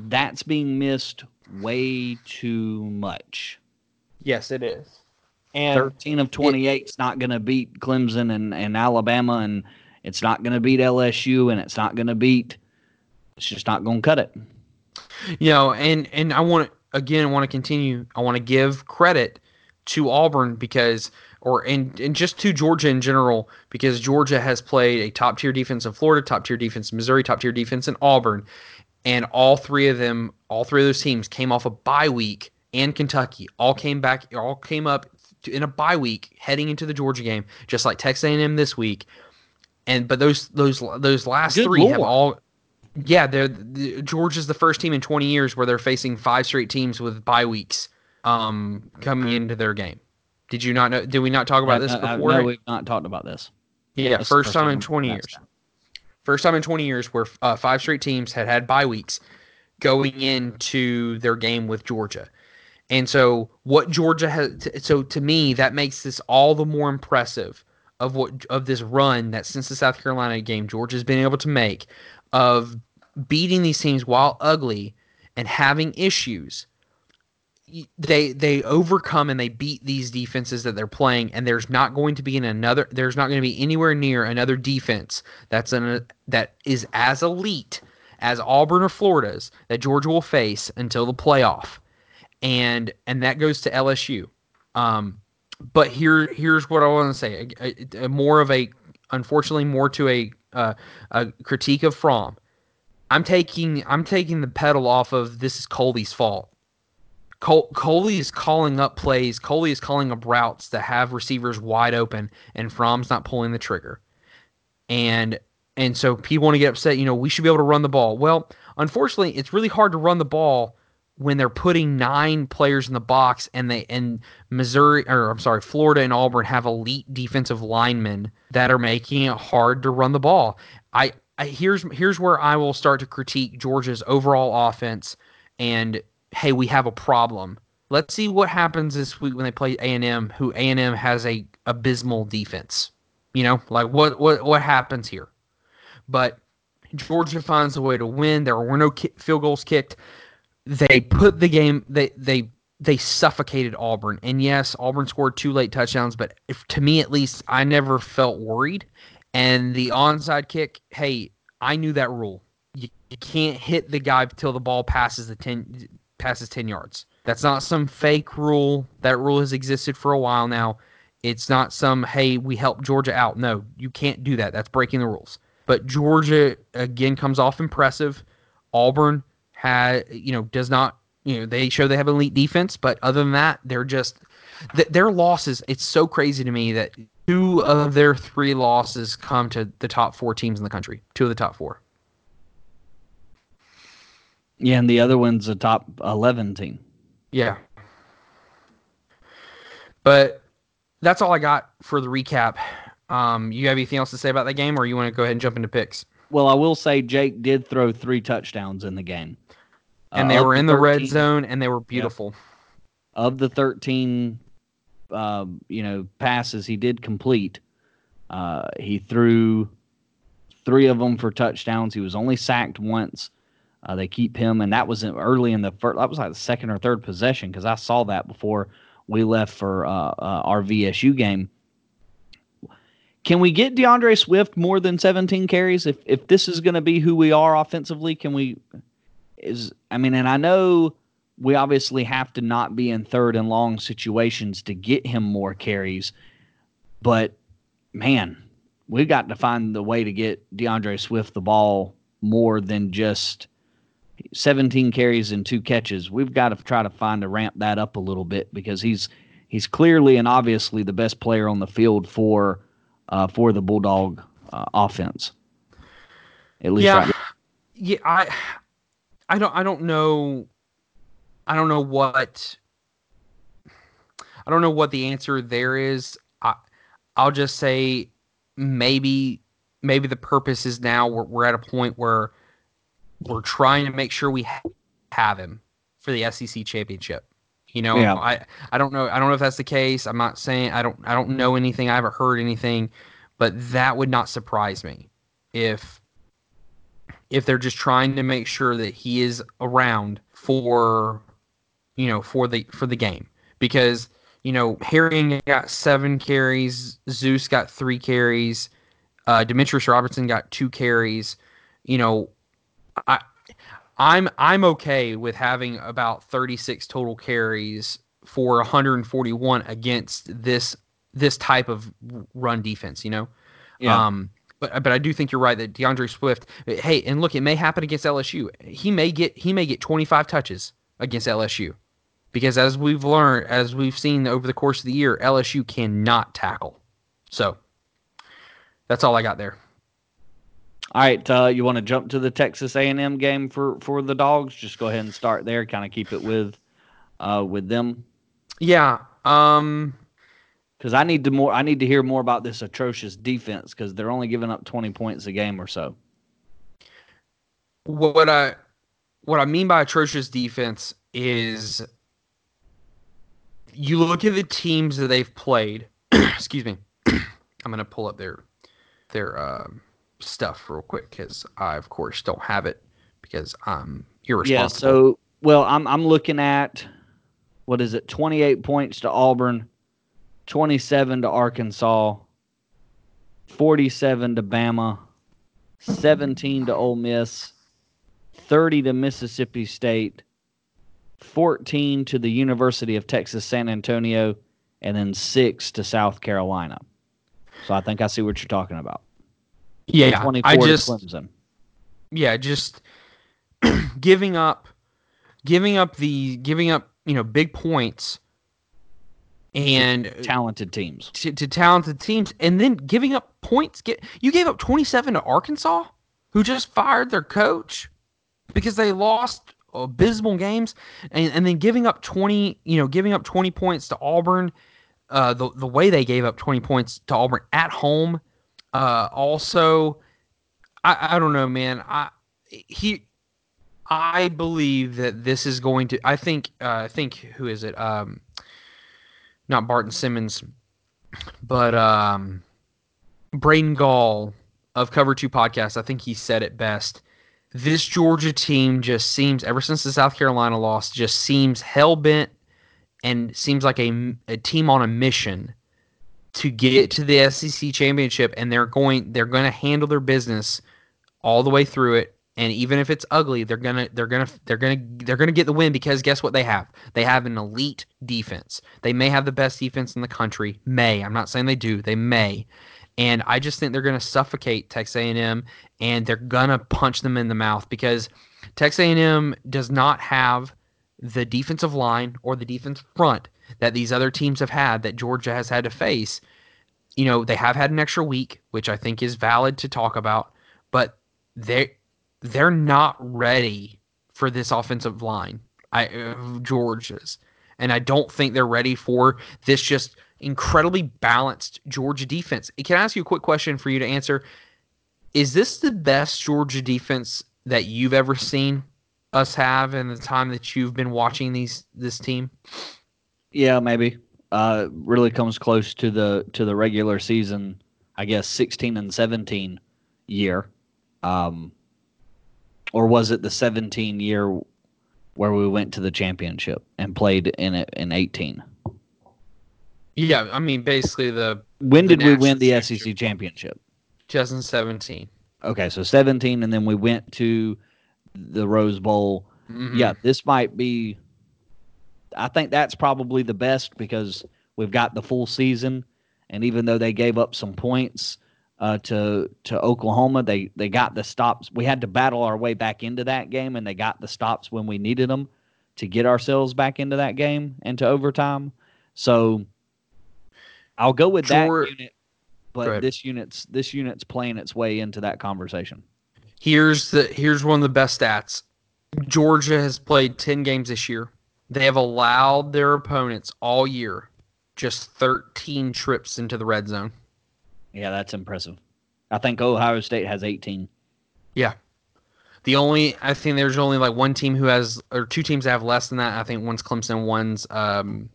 that's being missed way too much. Yes, it is. And 13 of 28 is not going to beat Clemson and, and Alabama, and it's not going to beat LSU, and it's not going to beat. It's just not going to cut it. you know and and i want to again I want to continue i want to give credit to auburn because or and, and just to georgia in general because georgia has played a top tier defense in florida top tier defense in missouri top tier defense in auburn and all three of them all three of those teams came off a bye week and kentucky all came back all came up to, in a bye week heading into the georgia game just like texas a&m this week and but those those those last Good three have all yeah, they're the, Georgia's the first team in 20 years where they're facing five straight teams with bye weeks um, coming into their game. Did you not know? Did we not talk about this before? no, we've not talked about this. yeah, is first time in 20 years. that. First time in 20 years where uh, five straight teams had had bye weeks going into their game with Georgia. And so what Georgia has so to me that makes this all the more impressive of what of this run that since the South Carolina game Georgia's been able to make of beating these teams while ugly and having issues they they overcome and they beat these defenses that they're playing and there's not going to be in another there's not going to be anywhere near another defense that's an that is as elite as Auburn or Florida's that Georgia will face until the playoff. And and that goes to LSU um but here here's what I want to say a, a- a more of a unfortunately more to a uh, a critique of Fromm. I'm taking I'm taking the pedal off of this is Coley's fault Col- Coley is calling up plays. Coley is calling up routes that have receivers wide open, and Fromm's not pulling the trigger. And and so people want to get upset. You know, we should be able to run the ball. Well, unfortunately, it's really hard to run the ball when they're putting nine players in the box and they and Missouri or I'm sorry, Florida and Auburn have elite defensive linemen that are making it hard to run the ball. I, I here's here's where I will start to critique Georgia's overall offense and hey, we have a problem. Let's see what happens this week when they play A&M, who A&M has a abysmal defense. You know, like what what what happens here? But Georgia finds a way to win. There were no ki- field goals kicked they put the game they they they suffocated Auburn. And yes, Auburn scored two late touchdowns, but if, to me at least, I never felt worried. And the onside kick, hey, I knew that rule. You, you can't hit the guy until the ball passes the ten passes ten yards. That's not some fake rule. That rule has existed for a while now. It's not some hey we help Georgia out. No, you can't do that. That's breaking the rules. But Georgia again comes off impressive. Auburn had you know does not you know they show they have elite defense, but other than that, they're just th- their losses. It's so crazy to me that two of their three losses come to the top four teams in the country. Two of the top four. Yeah, and the other one's a top eleven team. Yeah. But that's all I got for the recap. Um, you have anything else to say about that game, or you want to go ahead and jump into picks? Well, I will say Jake did throw three touchdowns in the game. and they Uh, of were in the red zone, and they were beautiful. Of the 13, uh, you know, passes he did complete, uh, he threw three of them for touchdowns. He was only sacked once. Uh, they keep him, and that was early in the first. That was like the second or third possession because I saw that before we left for uh, uh, our VSU game. Can we get D'Andre Swift more than 17 carries? If if this is going to be who we are offensively, can we? Is I mean, and I know we obviously have to not be in third and long situations to get him more carries, but man, we've got to find the way to get D'Andre Swift the ball more than just 17 carries and two catches. We've got to try to find to ramp that up a little bit because he's he's clearly and obviously the best player on the field for uh, for the Bulldog uh, offense. At least yeah, right yeah. I, I don't, I don't know, I don't know what, I don't know what the answer there is. I, I'll just say maybe, maybe the purpose is now we're, we're at a point where we're trying to make sure we ha- have him for the SEC championship. You know, Yeah. I, I don't know, I don't know if that's the case. I'm not saying I don't, I don't know anything. I haven't heard anything, but that would not surprise me if if they're just trying to make sure that he is around for you know for the for the game because you know Harry got seven carries, Zeus got three carries, uh, Demetrius Robertson got two carries. You know, I I'm I'm okay with having about 36 total carries for 141 against this this type of run defense. You know, Yeah. um, but but I do think you're right that D'Andre Swift. Hey, and look, it may happen against LSU. He may get he may get 25 touches against LSU, because as we've learned, as we've seen over the course of the year, LSU cannot tackle. So that's all I got there. All right, uh, you want to jump to the Texas A&M game for for the Dogs? Just go ahead and start there. Kind of keep it with uh, with them Yeah. Um. because I need to more. I need to hear more about this atrocious defense because they're only giving up twenty points a game or so. what I what I mean by atrocious defense is you look at the teams that they've played. excuse me. I'm gonna pull up their their um, stuff real quick because I of course don't have it because I'm irresponsible. Yeah. So well, I'm I'm looking at what is it? Twenty eight points to Auburn, twenty seven to Arkansas, forty seven to Bama, seventeen to Ole Miss, thirty to Mississippi State, fourteen to the University of Texas San Antonio, and then six to South Carolina. So I think I see what you're talking about. Yeah, Twenty four I to just Clemson. yeah, just giving up, giving up the giving up, you know, big points and talented teams. to, to talented teams, and then giving up points. Get you gave up 27 to Arkansas, who just fired their coach because they lost abysmal games, and, and then giving up 20, you know, giving up 20 points to Auburn. Uh, the the way they gave up 20 points to Auburn at home. Uh, also, I, I don't know, man. I he I believe that this is going to. I think. Uh, I think who is it? Um, not Barton Simmons, but um, Gall of Cover Two Podcast. I think he said it best. This Georgia team just seems, ever since the South Carolina loss, just seems hell bent and seems like a, a team on a mission to get to the SEC championship, and they're going they're going to handle their business all the way through it. And even if it's ugly they're gonna they're gonna they're gonna they're gonna get the win because guess what they have? They have an elite defense. They may have the best defense in the country. May. I'm not saying they do. They may. And i just think they're gonna suffocate texas a&m and they're gonna punch them in the mouth because texas a&m does not have the defensive line or the defense front that these other teams have had that georgia has had to face you know they have had an extra week which i think is valid to talk about but they they're not ready for this offensive line. I Georgia's, and I don't think they're ready for this just incredibly balanced Georgia defense. Can I ask you a quick question for you to answer? Is this the best Georgia defense that you've ever seen us have in the time that you've been watching these this team? Yeah, maybe. Uh, really comes close to the to the regular season. I guess sixteen and seventeen year. Um, or was it the 17 year where we went to the championship and played in it in 18? Yeah, I mean basically the When The did we win the SEC championship? 2017. Okay, so 17, and then we went to the Rose Bowl. Mhm. Yeah, this might be. I think that's probably the best because we've got the full season, and even though they gave up some points uh, to to Oklahoma, they they got the stops. We had to battle our way back into that game, and they got the stops when we needed them to get ourselves back into that game and to overtime. So I'll go with Jor- that unit, but this unit's this unit's playing its way into that conversation. Here's the here's one of the best stats. Georgia has played 10 games this year. They have allowed their opponents all year just 13 trips into the red zone. Yeah, that's impressive. I think Ohio State has 18. Yeah. The only I think there's only like one team who has or two teams that have less than that. I think one's Clemson, one's um,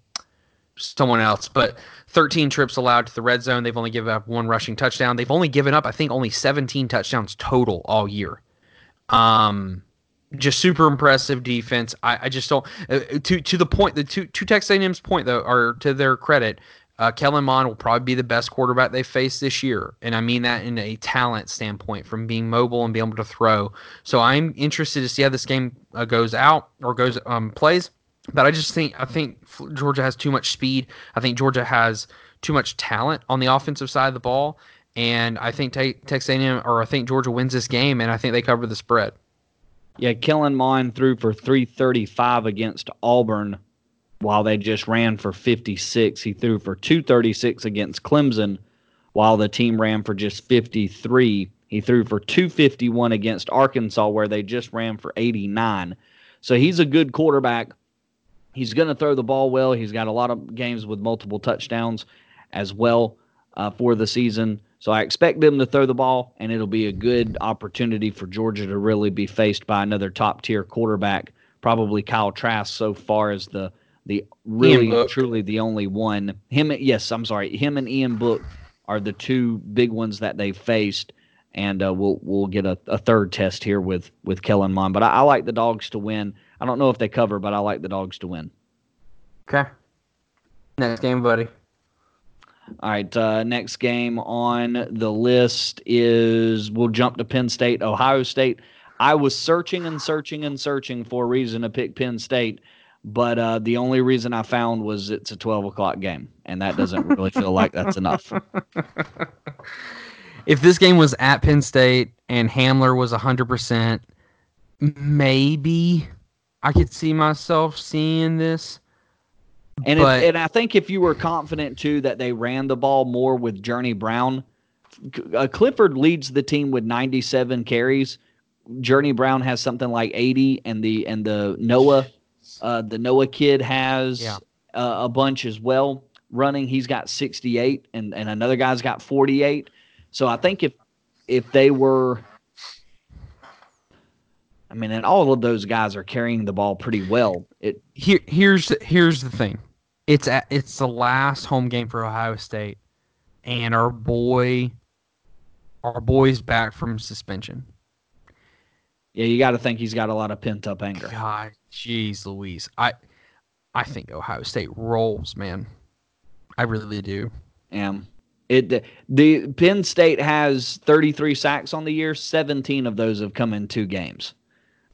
someone else. But 13 trips allowed to the red zone. They've only given up one rushing touchdown. They've only given up I think only 17 touchdowns total all year. Um, just super impressive defense. I, I just don't uh, to to the point the two to Texas A&M's point though, are to their credit, uh, Kellen Mond will probably be the best quarterback they face this year, and I mean that in a talent standpoint, from being mobile and being able to throw. So I'm interested to see how this game uh, goes out or goes um, plays. But I just think I think Georgia has too much speed. I think Georgia has too much talent on the offensive side of the ball, and I think te- Texas A&M or I think Georgia wins this game, and I think they cover the spread. Yeah, Kellen Mond threw for 335 against Auburn while they just ran for 56. He threw for 236 against Clemson while the team ran for just 53. He threw for 251 against Arkansas where they just ran for 89. So he's a good quarterback. He's going to throw the ball well. He's got a lot of games with multiple touchdowns as well uh, for the season. So I expect them to throw the ball, and it'll be a good opportunity for Georgia to really be faced by another top tier quarterback. Probably Kyle Trask so far as the the really truly the only one. Him, yes, I'm sorry. Him and Ian Book are the two big ones that they faced, and uh, we'll we'll get a, a third test here with with Kellen Mond. But I, I like the dogs to win. I don't know if they cover, but I like the dogs to win. Okay. Next game, buddy. All right, uh, next game on the list is we'll jump to Penn State, Ohio State. I was searching and searching and searching for a reason to pick Penn State, but uh, the only reason I found was it's a 12 o'clock game, and that doesn't really feel like that's enough. if this game was at Penn State and Hamler was 100%, maybe I could see myself seeing this. And But- if, and I think if you were confident too that they ran the ball more with Journey Brown, uh, Clifford leads the team with 97 carries. Journey Brown has something like 80, and the and the Noah, uh, the Noah kid has Yeah. uh, a bunch as well running. He's got 68, and and another guy's got 48. So I think if if they were, I mean, and all of those guys are carrying the ball pretty well. It here here's here's the thing. It's at, it's the last home game for Ohio State, and our boy, our boy's back from suspension. Yeah, you got to think he's got a lot of pent up anger. God, jeez, Louise, I I think Ohio State rolls, man. I really do. Um, it the Penn State has 33 sacks on the year. 17 of those have come in two games,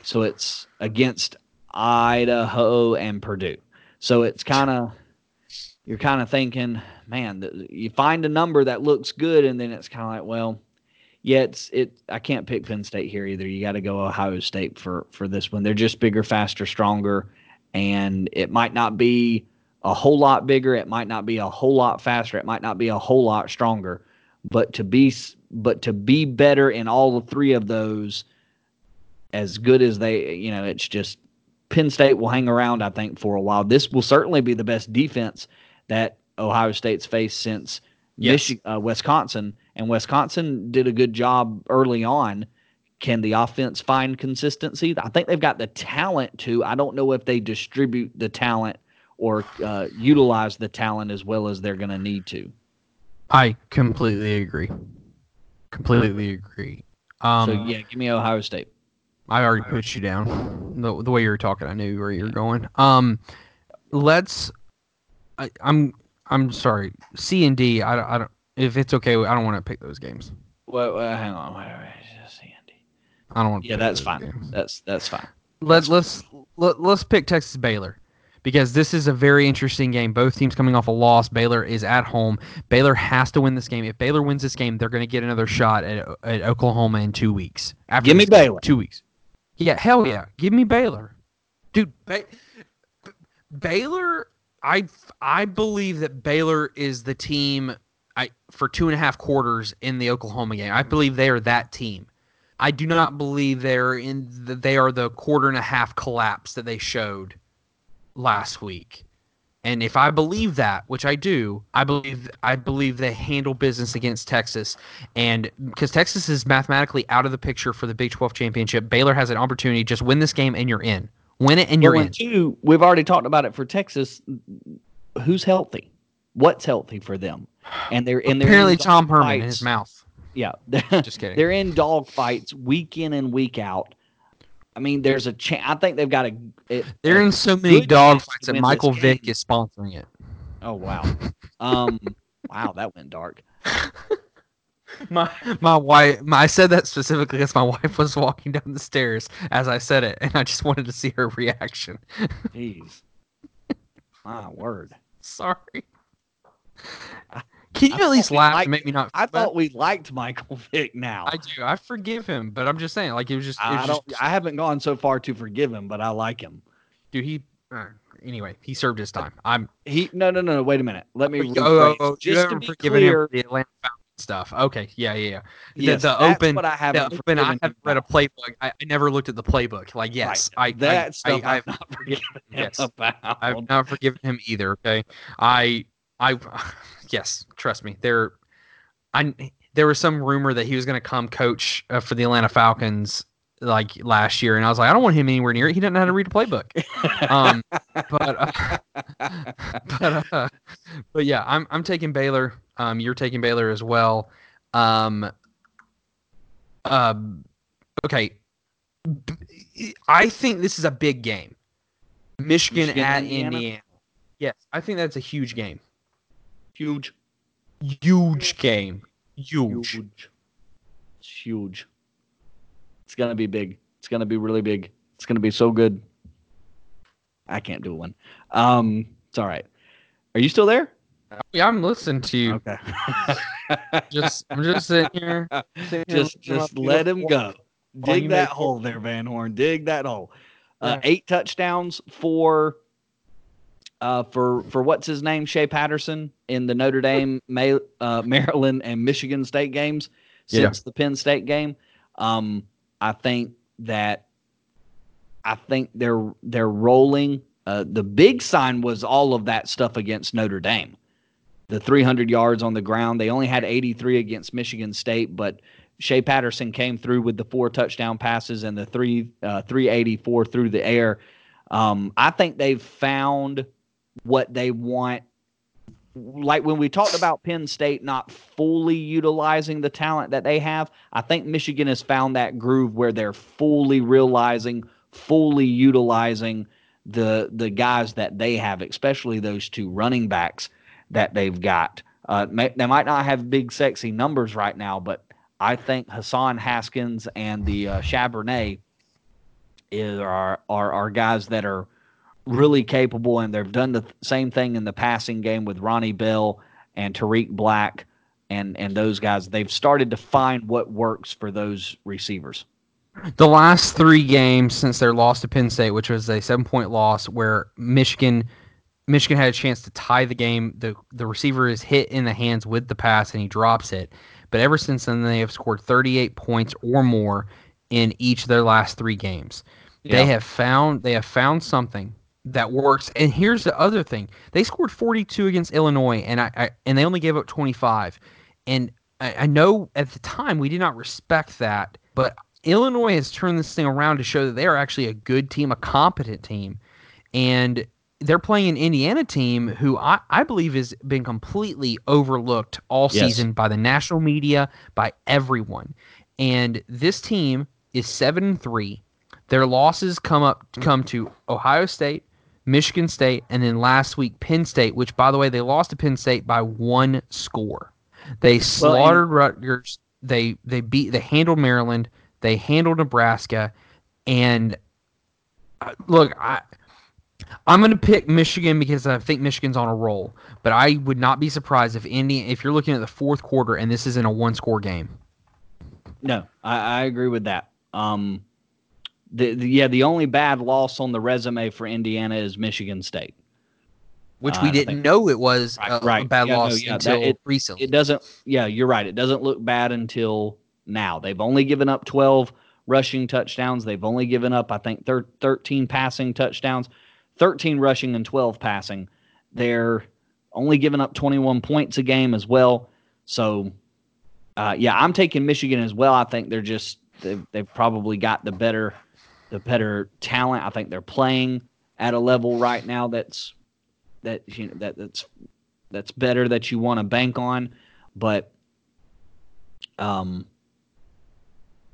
so it's against Idaho and Purdue. So it's kind of you're kind of thinking, man, th- you find a number that looks good, and then it's kind of like, well, yeah, it's it. I can't pick Penn State here either. You got to go Ohio State for for this one. They're just bigger, faster, stronger, and it might not be a whole lot bigger. It might not be a whole lot faster. It might not be a whole lot stronger. But to be but to be better in all the three of those, as good as they, you know, it's just Penn State will hang around. I think for a while. This will certainly be the best defense that Ohio State's faced since Yes. Michi- uh, Wisconsin, and Wisconsin did a good job early on. Can the offense find consistency? I think they've got the talent to. I don't know if they distribute the talent or uh, utilize the talent as well as they're going to need to. I completely agree. Completely agree. Um, so yeah, give me Ohio State. I already put you down. The, the way you were talking, I knew where you were going. Um, let's. I, I'm I'm sorry. C and D. I, don't- If it's okay, I don't want to pick those games. Well, well hang on. Wait, wait, just Andy. I don't want. Yeah, that's fine. That's that's fine. Let let's let, let's pick Texas Baylor because this is a very interesting game. Both teams coming off a loss. Baylor is at home. Baylor has to win this game. If Baylor wins this game, they're going to get another shot at, at Oklahoma in two weeks. After Give me this game. Baylor. Two weeks. Yeah, hell yeah. Give me Baylor, dude. Ba- Baylor. I I believe that Baylor is the team. I for two and a half quarters in the Oklahoma game. I believe they are that team. I do not believe they're in. The, they are the quarter and a half collapse that they showed last week. And if I believe that, which I do, I believe I believe they handle business against Texas, and because Texas is mathematically out of the picture for the Big 12 championship, Baylor has an opportunity. Just win this game and you're in. Win it and you're Well, in. two, we've already talked about it for Texas. Who's healthy? What's healthy for them? And they're and they're Apparently, in Tom Herman in his mouth. Yeah, they're, Just kidding. they're in dog fights week in and week out. I mean, there's a chance. I think they've got a. It, They're a in so many dog fights that Michael Vick game. is sponsoring it. Oh wow, um, wow, that went dark. My my wife, my, I said that specifically because my wife was walking down the stairs as I said it, and I just wanted to see her reaction. Jeez, my word. Sorry. Can you I at least laugh liked- and make me not? I thought we liked Michael Vick. Now I do. I forgive him, but I'm just saying, like it was just. It was I don't. just I haven't gone so far to forgive him, but I like him. dude, he. Uh, anyway, he served his time. I'm. He no no no. no wait a minute. Let me. Oh, oh, oh, Just to be clear, him the Atlanta stuff. Okay, yeah, yeah, yeah. Yes, the that's open, What I haven't open. I haven't read a playbook. I, I never looked at the playbook. Like, yes, I, that I, stuff I, have not forgiven him yes. about. I've not forgiven him either. Okay, I, I, yes, trust me. There, I there was some rumor that he was going to come coach uh, for the Atlanta Falcons like last year, and I was like, I don't want him anywhere near it. He doesn't know how to read a playbook. Um, but uh, but uh, but yeah, I'm I'm taking Baylor. Um, you're taking Baylor as well. Um, um, okay. I think this is a big game. Michigan, Michigan, at Indiana? Indiana. Yes, I think that's a huge game. huge, Huge game. Huge. huge, it's huge. It's gonna be big. It's gonna be really big. It's gonna be so good. I can't do one. Um, it's all right. Are you still there? Yeah, I'm listening to you. Okay. Just I'm just sitting here. sitting just looking at my just let him go. Dig that make- hole there, Van Horn. Dig that hole. Uh, Yeah. eight touchdowns for uh, for for what's his name, Shea Patterson in the Notre Dame, May, uh, Maryland, and Michigan State games since Yeah. the Penn State game. Um, I think that I think they're they're rolling. Uh, the big sign was all of that stuff against Notre Dame. The 300 yards on the ground. They only had 83 against Michigan State, but Shea Patterson came through with the four touchdown passes and the three uh, 384 through the air. Um, I think they've found what they want. Like when we talked about Penn State not fully utilizing the talent that they have, I think Michigan has found that groove where they're fully realizing, fully utilizing the the guys that they have, especially those two running backs that they've got. Uh, may, they might not have big, sexy numbers right now, but I think Hassan Haskins and the uh, Charbonnet is are, are are guys that are really capable, and they've done the th- same thing in the passing game with Ronnie Bell and Tarik Black and and those guys. They've started to find what works for those receivers. The last three games since their loss to Penn State, which was a seven point loss, where Michigan Michigan had a chance to tie the game. The the receiver is hit in the hands with the pass and he drops it. But ever since then, they have scored 38 points or more in each of their last three games. Yeah. They have found they have found something that works. And here's the other thing: they scored 42 against Illinois, and I, I and they only gave up 25. And I, I know at the time we did not respect that, but Illinois has turned this thing around to show that they are actually a good team, a competent team, and they're playing an Indiana team who I, I believe has been completely overlooked all Yes. season by the national media, by everyone. And this team is seven and three. Their losses come up come to Ohio State, Michigan State, and then last week Penn State, which by the way they lost to Penn State by one score. They slaughtered Rutgers. They they beat they handled Maryland. They handled Nebraska, and uh, look, I I'm going to pick Michigan because I think Michigan's on a roll. But I would not be surprised if Indy, if you're looking at the fourth quarter and this isn't a one score game. No, I, I agree with that. Um, the, the yeah, the only bad loss on the resume for Indiana is Michigan State. Which Uh, we didn't know it was Right, a, a bad Yeah, no, loss yeah, that- until it- recently. It doesn't. Yeah, you're right. It doesn't look bad until now. They've only given up 12 rushing touchdowns. They've only given up, I think, thir- 13 passing touchdowns, 13 rushing and 12 passing. They're only giving up 21 points a game as well. So, uh, yeah, I'm taking Michigan as well. I think they're just they've, they've probably got the better the better talent. I think they're playing at a level right now that's that you know that that's that's better that you want to bank on. But um,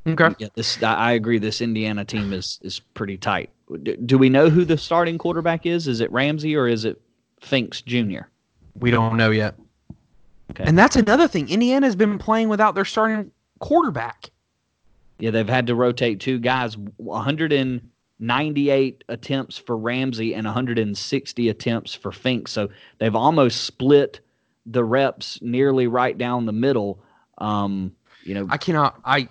okay. yeah, this I agree. This Indiana team is is pretty tight. Do, do we know who the starting quarterback is? Is it Ramsey or is it Finks Jr.? We don't know yet. Okay. And that's another thing. Indiana's been playing without their starting quarterback. Yeah, they've had to rotate two guys. 198 attempts for Ramsey and 160 attempts for Fink. So they've almost split the reps nearly right down the middle. Um, you know, I cannot. I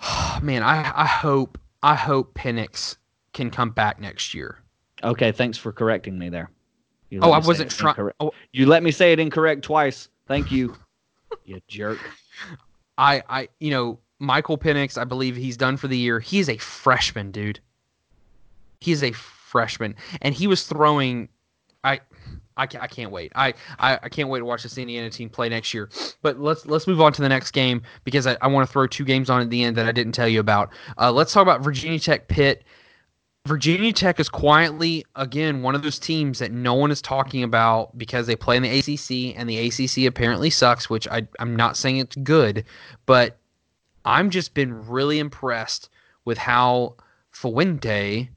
man, I I hope I hope Penix can come back next year. okay. Thanks for correcting me there. Oh, let I wasn't trying. Oh, You let me say it incorrect twice. Thank you. you jerk. I I you know Michael Penix. I believe he's done for the year. He is a freshman, dude. He is a freshman, and he was throwing. I. I can't, I can't wait. I, I, I can't wait to watch this Indiana team play next year. But let's let's move on to the next game because I, I want to throw two games on at the end that I didn't tell you about. Uh, let's talk about Virginia Tech Pitt. Virginia Tech is quietly again one of those teams that no one is talking about because they play in the ACC and the ACC apparently sucks, which I I'm not saying it's good, but I'm just been really impressed with how Fuente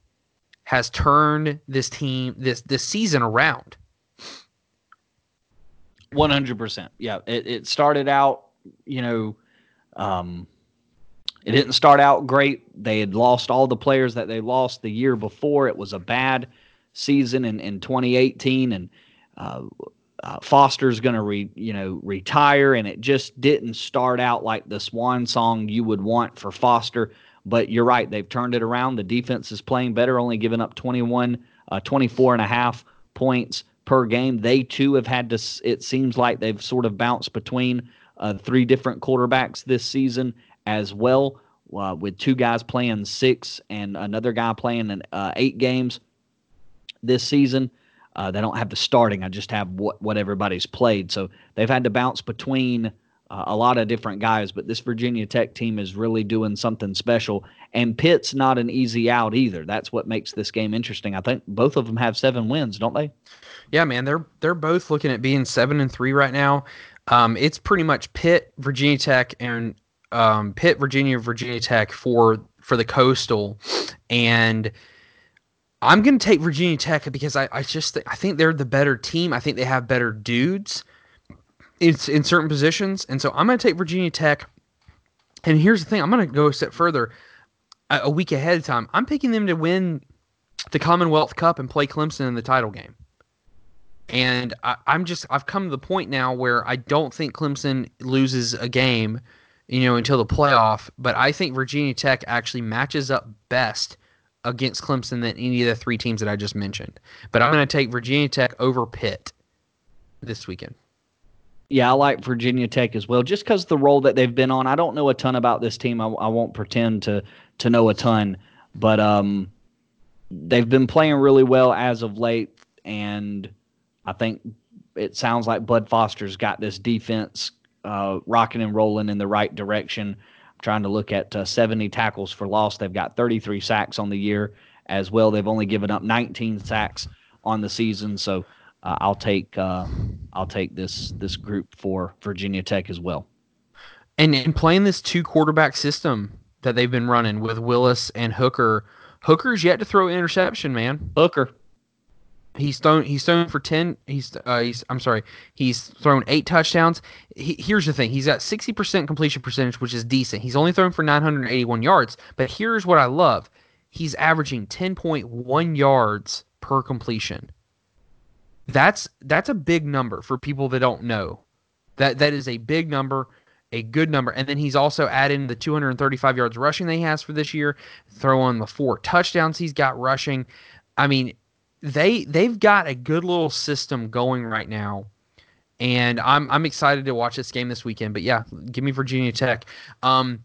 has turned this team this this season around. One hundred percent. Yeah, it, it started out, you know, um, it didn't start out great. They had lost all the players that they lost the year before. It was a bad season in, in 2018, and uh, uh, Foster's going to re, you know retire, and it just didn't start out like the swan song you would want for Foster. But you're right; they've turned it around. The defense is playing better, only giving up 21, uh, 24 and a half points per game. They too have had to. It seems like they've sort of bounced between uh, three different quarterbacks this season as well, uh, with two guys playing six and another guy playing in, uh, eight games this season. Uh, they don't have the starting. I just have what what everybody's played. So they've had to bounce between uh, a lot of different guys. But this Virginia Tech team is really doing something special. And Pitt's not an easy out either. That's what makes this game interesting. I think both of them have seven wins, don't they? Yeah, man. They're they're both looking at being seven and three right now. Um, it's pretty much Pitt, Virginia Tech, and um, Pitt, Virginia, Virginia Tech for for the coastal, and I'm going to take Virginia Tech because I, I just th- I think they're the better team. I think they have better dudes in, in certain positions. And so I'm going to take Virginia Tech. And here's the thing I'm going to go a step further. A, a week ahead of time, I'm picking them to win the Commonwealth Cup and play Clemson in the title game. And I, I'm just I've come to the point now where I don't think Clemson loses a game, you know, until the playoff. But I think Virginia Tech actually matches up best against Clemson than any of the three teams that I just mentioned. But I'm going to take Virginia Tech over Pitt this weekend. Yeah, I like Virginia Tech as well, just because the role that they've been on. I don't know a ton about this team. I, I won't pretend to to know a ton, but um, they've been playing really well as of late, and I think it sounds like Bud Foster's got this defense uh, rocking and rolling in the right direction trying to look at uh, 70 tackles for loss. They've got 33 sacks on the year as well. They've only given up 19 sacks on the season. So uh, I'll take uh, I'll take this this group for Virginia Tech as well. And in playing this two quarterback system that they've been running with Willis and Hooker, Hooker's yet to throw interception, man. Hooker, He's thrown. He's thrown for ten. He's. Uh, he's. I'm sorry. He's thrown eight touchdowns. He, here's the thing. He's got 60 percent completion percentage, which is decent. He's only thrown for 981 yards. But here's what I love. He's averaging 10.1 yards per completion. That's that's a big number for people that don't know. That that is a big number, a good number. And then he's also adding the 235 yards rushing that he has for this year, throwing the four touchdowns he's got rushing. I mean, they they've got a good little system going right now, and I'm I'm excited to watch this game this weekend. But yeah, give me Virginia Tech. Um,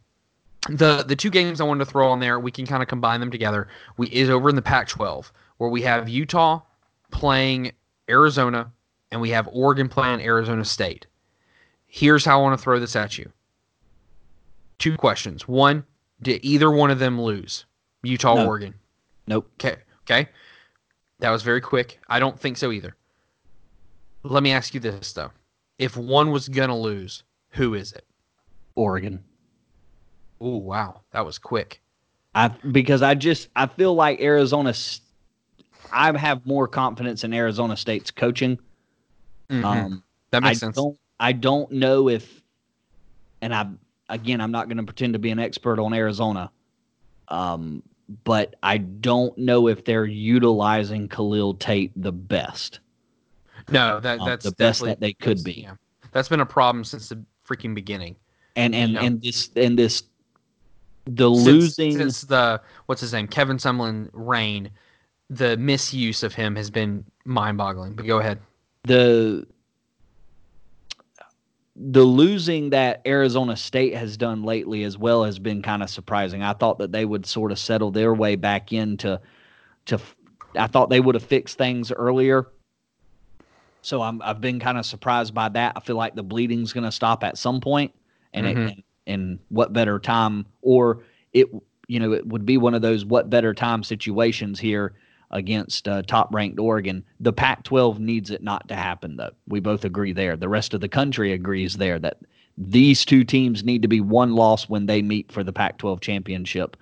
the the two games I wanted to throw on there, we can kind of combine them together. We is over in the Pac-12 where we have Utah playing Arizona, and we have Oregon playing Arizona State. Here's how I want to throw this at you. Two questions. One, did either one of them lose? Utah, No. Oregon. nope. Okay. Okay. That was very quick. I don't think so either. Let me ask you this though. If one was gonna lose, who is it? Oregon. Oh wow, that was quick. I because I just I feel like Arizona. I have more confidence in Arizona State's coaching. Mhm. Um, that makes I sense. Don't, I don't know if, and I again, I'm not going to pretend to be an expert on Arizona, um, but I don't know if they're utilizing Khalil Tate the best. No, that um, that's the best that they could be. Yeah. That's been a problem since the freaking beginning. And and and this and this, the Since- losing. since the what's his name, Kevin Sumlin reign, the misuse of him has been mind-boggling. But go ahead. the the losing that Arizona State has done lately as well has been kind of surprising. I thought that they would sort of settle their way back into to I thought they would have fixed things earlier. So I'm I've been kind of surprised by that. I feel like the bleeding's going to stop at some point and it, Mhm. and, and what better time or it you know it would be one of those what better time situations here against uh, top ranked Oregon. The Pac 12 needs it not to happen, though. We both agree there. The rest of the country agrees there that these two teams need to be one loss when they meet for the Pac 12 championship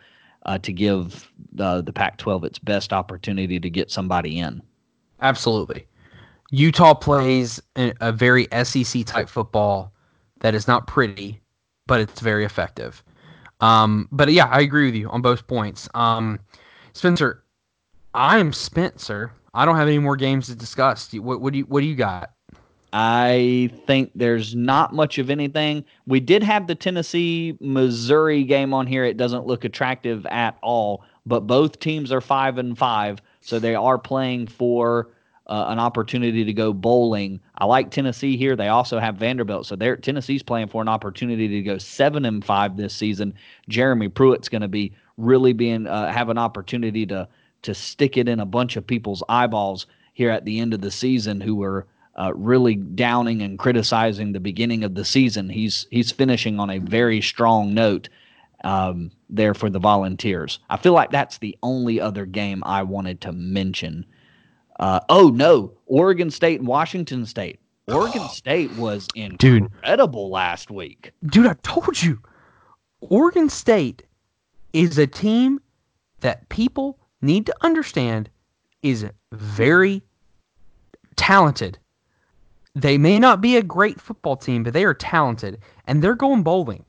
uh, to give uh, the Pac 12 its best opportunity to get somebody in. Absolutely. Utah plays a, a very SEC type football that is not pretty, but it's very effective. Um, but yeah, I agree with you on both points. Um, Spencer, I'm spent, sir. I don't have any more games to discuss. What, what do you What do you got? I think there's not much of anything. We did have the Tennessee Missouri game on here. It doesn't look attractive at all, but both teams are five and five, so they are playing for uh, an opportunity to go bowling. I like Tennessee here. They also have Vanderbilt, so they're Tennessee's playing for an opportunity to go seven and five this season. Jeremy Pruitt's going to be really being uh, have an opportunity to to stick it in a bunch of people's eyeballs here at the end of the season who were uh, really downing and criticizing the beginning of the season. He's he's finishing on a very strong note um, there for the Volunteers. I feel like that's the only other game I wanted to mention. Uh, oh no, Oregon State and Washington State. Oregon State was Dude. incredible last week. Dude, I told you. Oregon State is a team that people need to understand is very talented. They may not be a great football team, but they are talented and they're going bowling.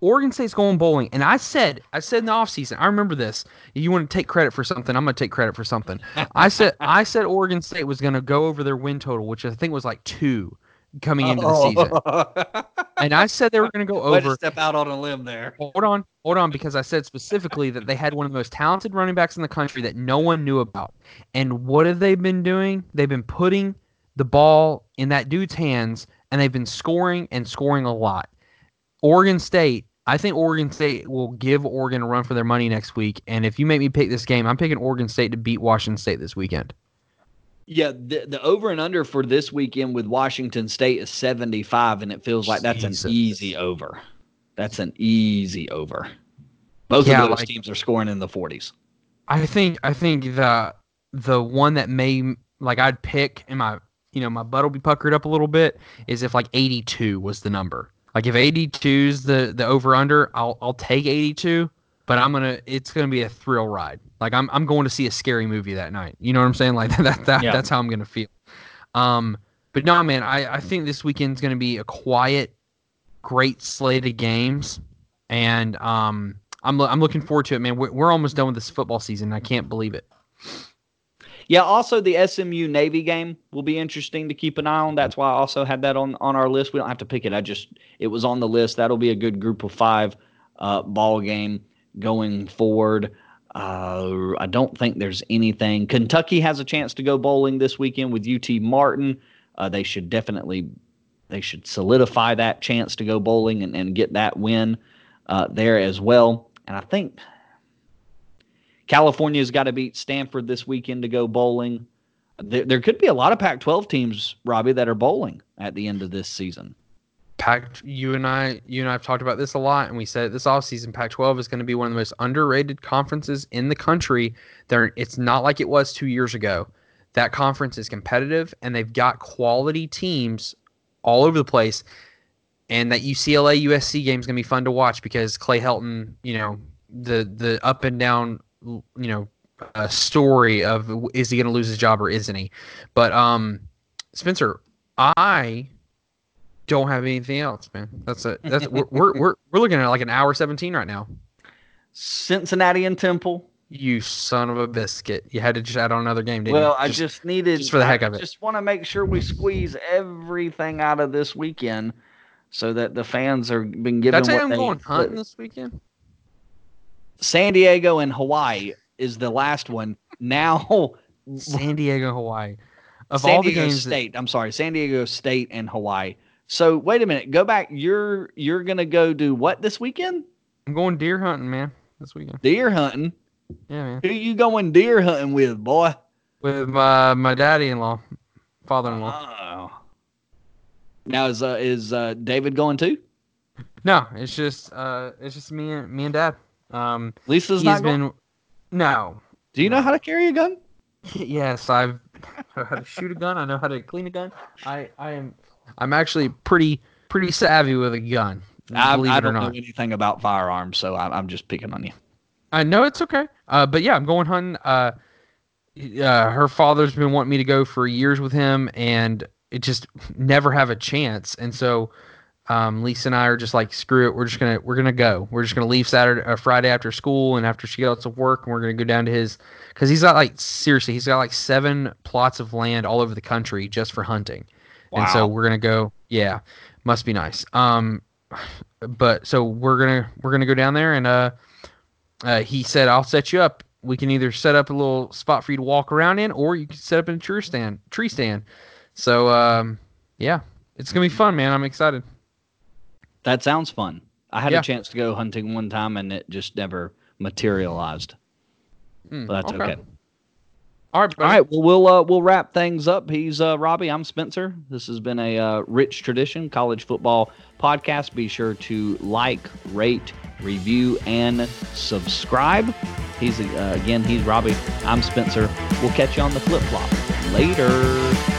Oregon State's going bowling. And I said, I said in the offseason, I remember this. You want to take credit for something, I'm gonna take credit for something. I said I said Oregon State was gonna go over their win total, which I think was like two coming into the season. Oh. And I said they were go Way to over step out on a limb there. Hold on, hold on, because I said specifically that they had one of the most talented running backs in the country that no one knew about. And what have they been doing? They've been putting the ball in that dude's hands, and they've been scoring and scoring a lot. Oregon State, I think Oregon State will give Oregon a run for their money next week. And if you make me pick this game, I'm picking Oregon State to beat Washington State this weekend. Yeah, the, the over and under for this weekend with Washington State is 75, and it feels like that's Jesus. an easy over. That's an easy over. Both Yeah, of those like- teams are scoring in the 40s. I think I think the the one that may like I'd pick and my you know my butt will be puckered up a little bit is if like 82 was the number. Like if 82 is the the over under, I'll I'll take 82, but I'm gonna it's gonna be a thrill ride. Like I'm I'm going to see a scary movie that night. You know what I'm saying? Like that that Yeah. that's how I'm gonna feel. Um, but no man, I I think this weekend's gonna be a quiet, great slate of games, and um. I'm, I'm looking forward to it, man. We're, we're almost done with this football season. I can't believe it. Yeah, also the SMU Navy game will be interesting to keep an eye on. That's why I also had that on, on our list. We don't have to pick it. I just it was on the list. That'll be a good group of five uh, ball game going forward. Uh, I don't think there's anything. Kentucky has a chance to go bowling this weekend with UT Martin. Uh, they should definitely they should solidify that chance to go bowling and, and get that win uh, there as well. And I think California's got to beat Stanford this weekend to go bowling. There, there could be a lot of Pac-12 teams, Robby, that are bowling at the end of this season. Pac, you and I, you and I have talked about this a lot, and we said this offseason, Pac-12 is going to be one of the most underrated conferences in the country. There, it's not like it was two years ago. That conference is competitive, and they've got quality teams all over the place. And that UCLA USC game is going to be fun to watch because Clay Helton, you know, the the up and down, you know, uh, story of is he going to lose his job or isn't he? But um, Spencer, I don't have anything else, man. That's it. That's we're, we're we're we're looking at like an hour seventeen right now. Cincinnati and Temple. You son of a biscuit! You had to just add on another game, didn't Well, you? I just needed just for the heck I of it. Just want to make sure we squeeze everything out of this weekend, so that the fans are been given you what I'm they. going hunting this weekend? San Diego and Hawaii is the last one. Now, San Diego, Hawaii. Of San all the Diego games, that- State. I'm sorry, San Diego State and Hawaii. So wait a minute. Go back. You're you're gonna go do what this weekend? I'm going deer hunting, man. This weekend. Deer hunting. Yeah, man. Who you going deer hunting with, boy? With my my daddy-in-law, father-in-law. Oh. Now is uh, is uh, David going too? No, it's just uh, it's just me and me and dad. Um, Lisa's not going. been no. Do you know how to carry a gun? Yes, I've I know how to shoot a gun. I know how to clean a gun. I I am I'm actually pretty pretty savvy with a gun. I, believe I it or don't know anything about firearms, so I'm, I'm just picking on you. I know it's okay. Uh, but yeah, I'm going hunting. Uh, uh, her father's been wanting me to go for years with him, and it just never have a chance. And so, um, Lisa and I are just like, screw it. We're just gonna we're gonna go. We're just gonna leave Saturday, uh, Friday after school, and after she gets off work, and we're gonna go down to his because he's got like seriously, he's got like seven plots of land all over the country just for hunting. And so we're gonna go. Yeah, must be nice. Um, but so we're gonna we're gonna go down there, and uh, uh, he said I'll set you up we can either set up a little spot for you to walk around in, or you can set up in a tree stand. Tree stand. So um, yeah, it's gonna be fun, man. I'm excited. That sounds fun. I had Yeah. a chance to go hunting one time and it just never materialized. But that's okay. All right. All right, well we'll uh, we'll wrap things up. He's uh, Robby. I'm Spencer. This has been a uh, rich tradition college football podcast. Be sure to like, rate, review, and subscribe. He's uh, again. He's Robby. I'm Spencer. We'll catch you on the flip flop later.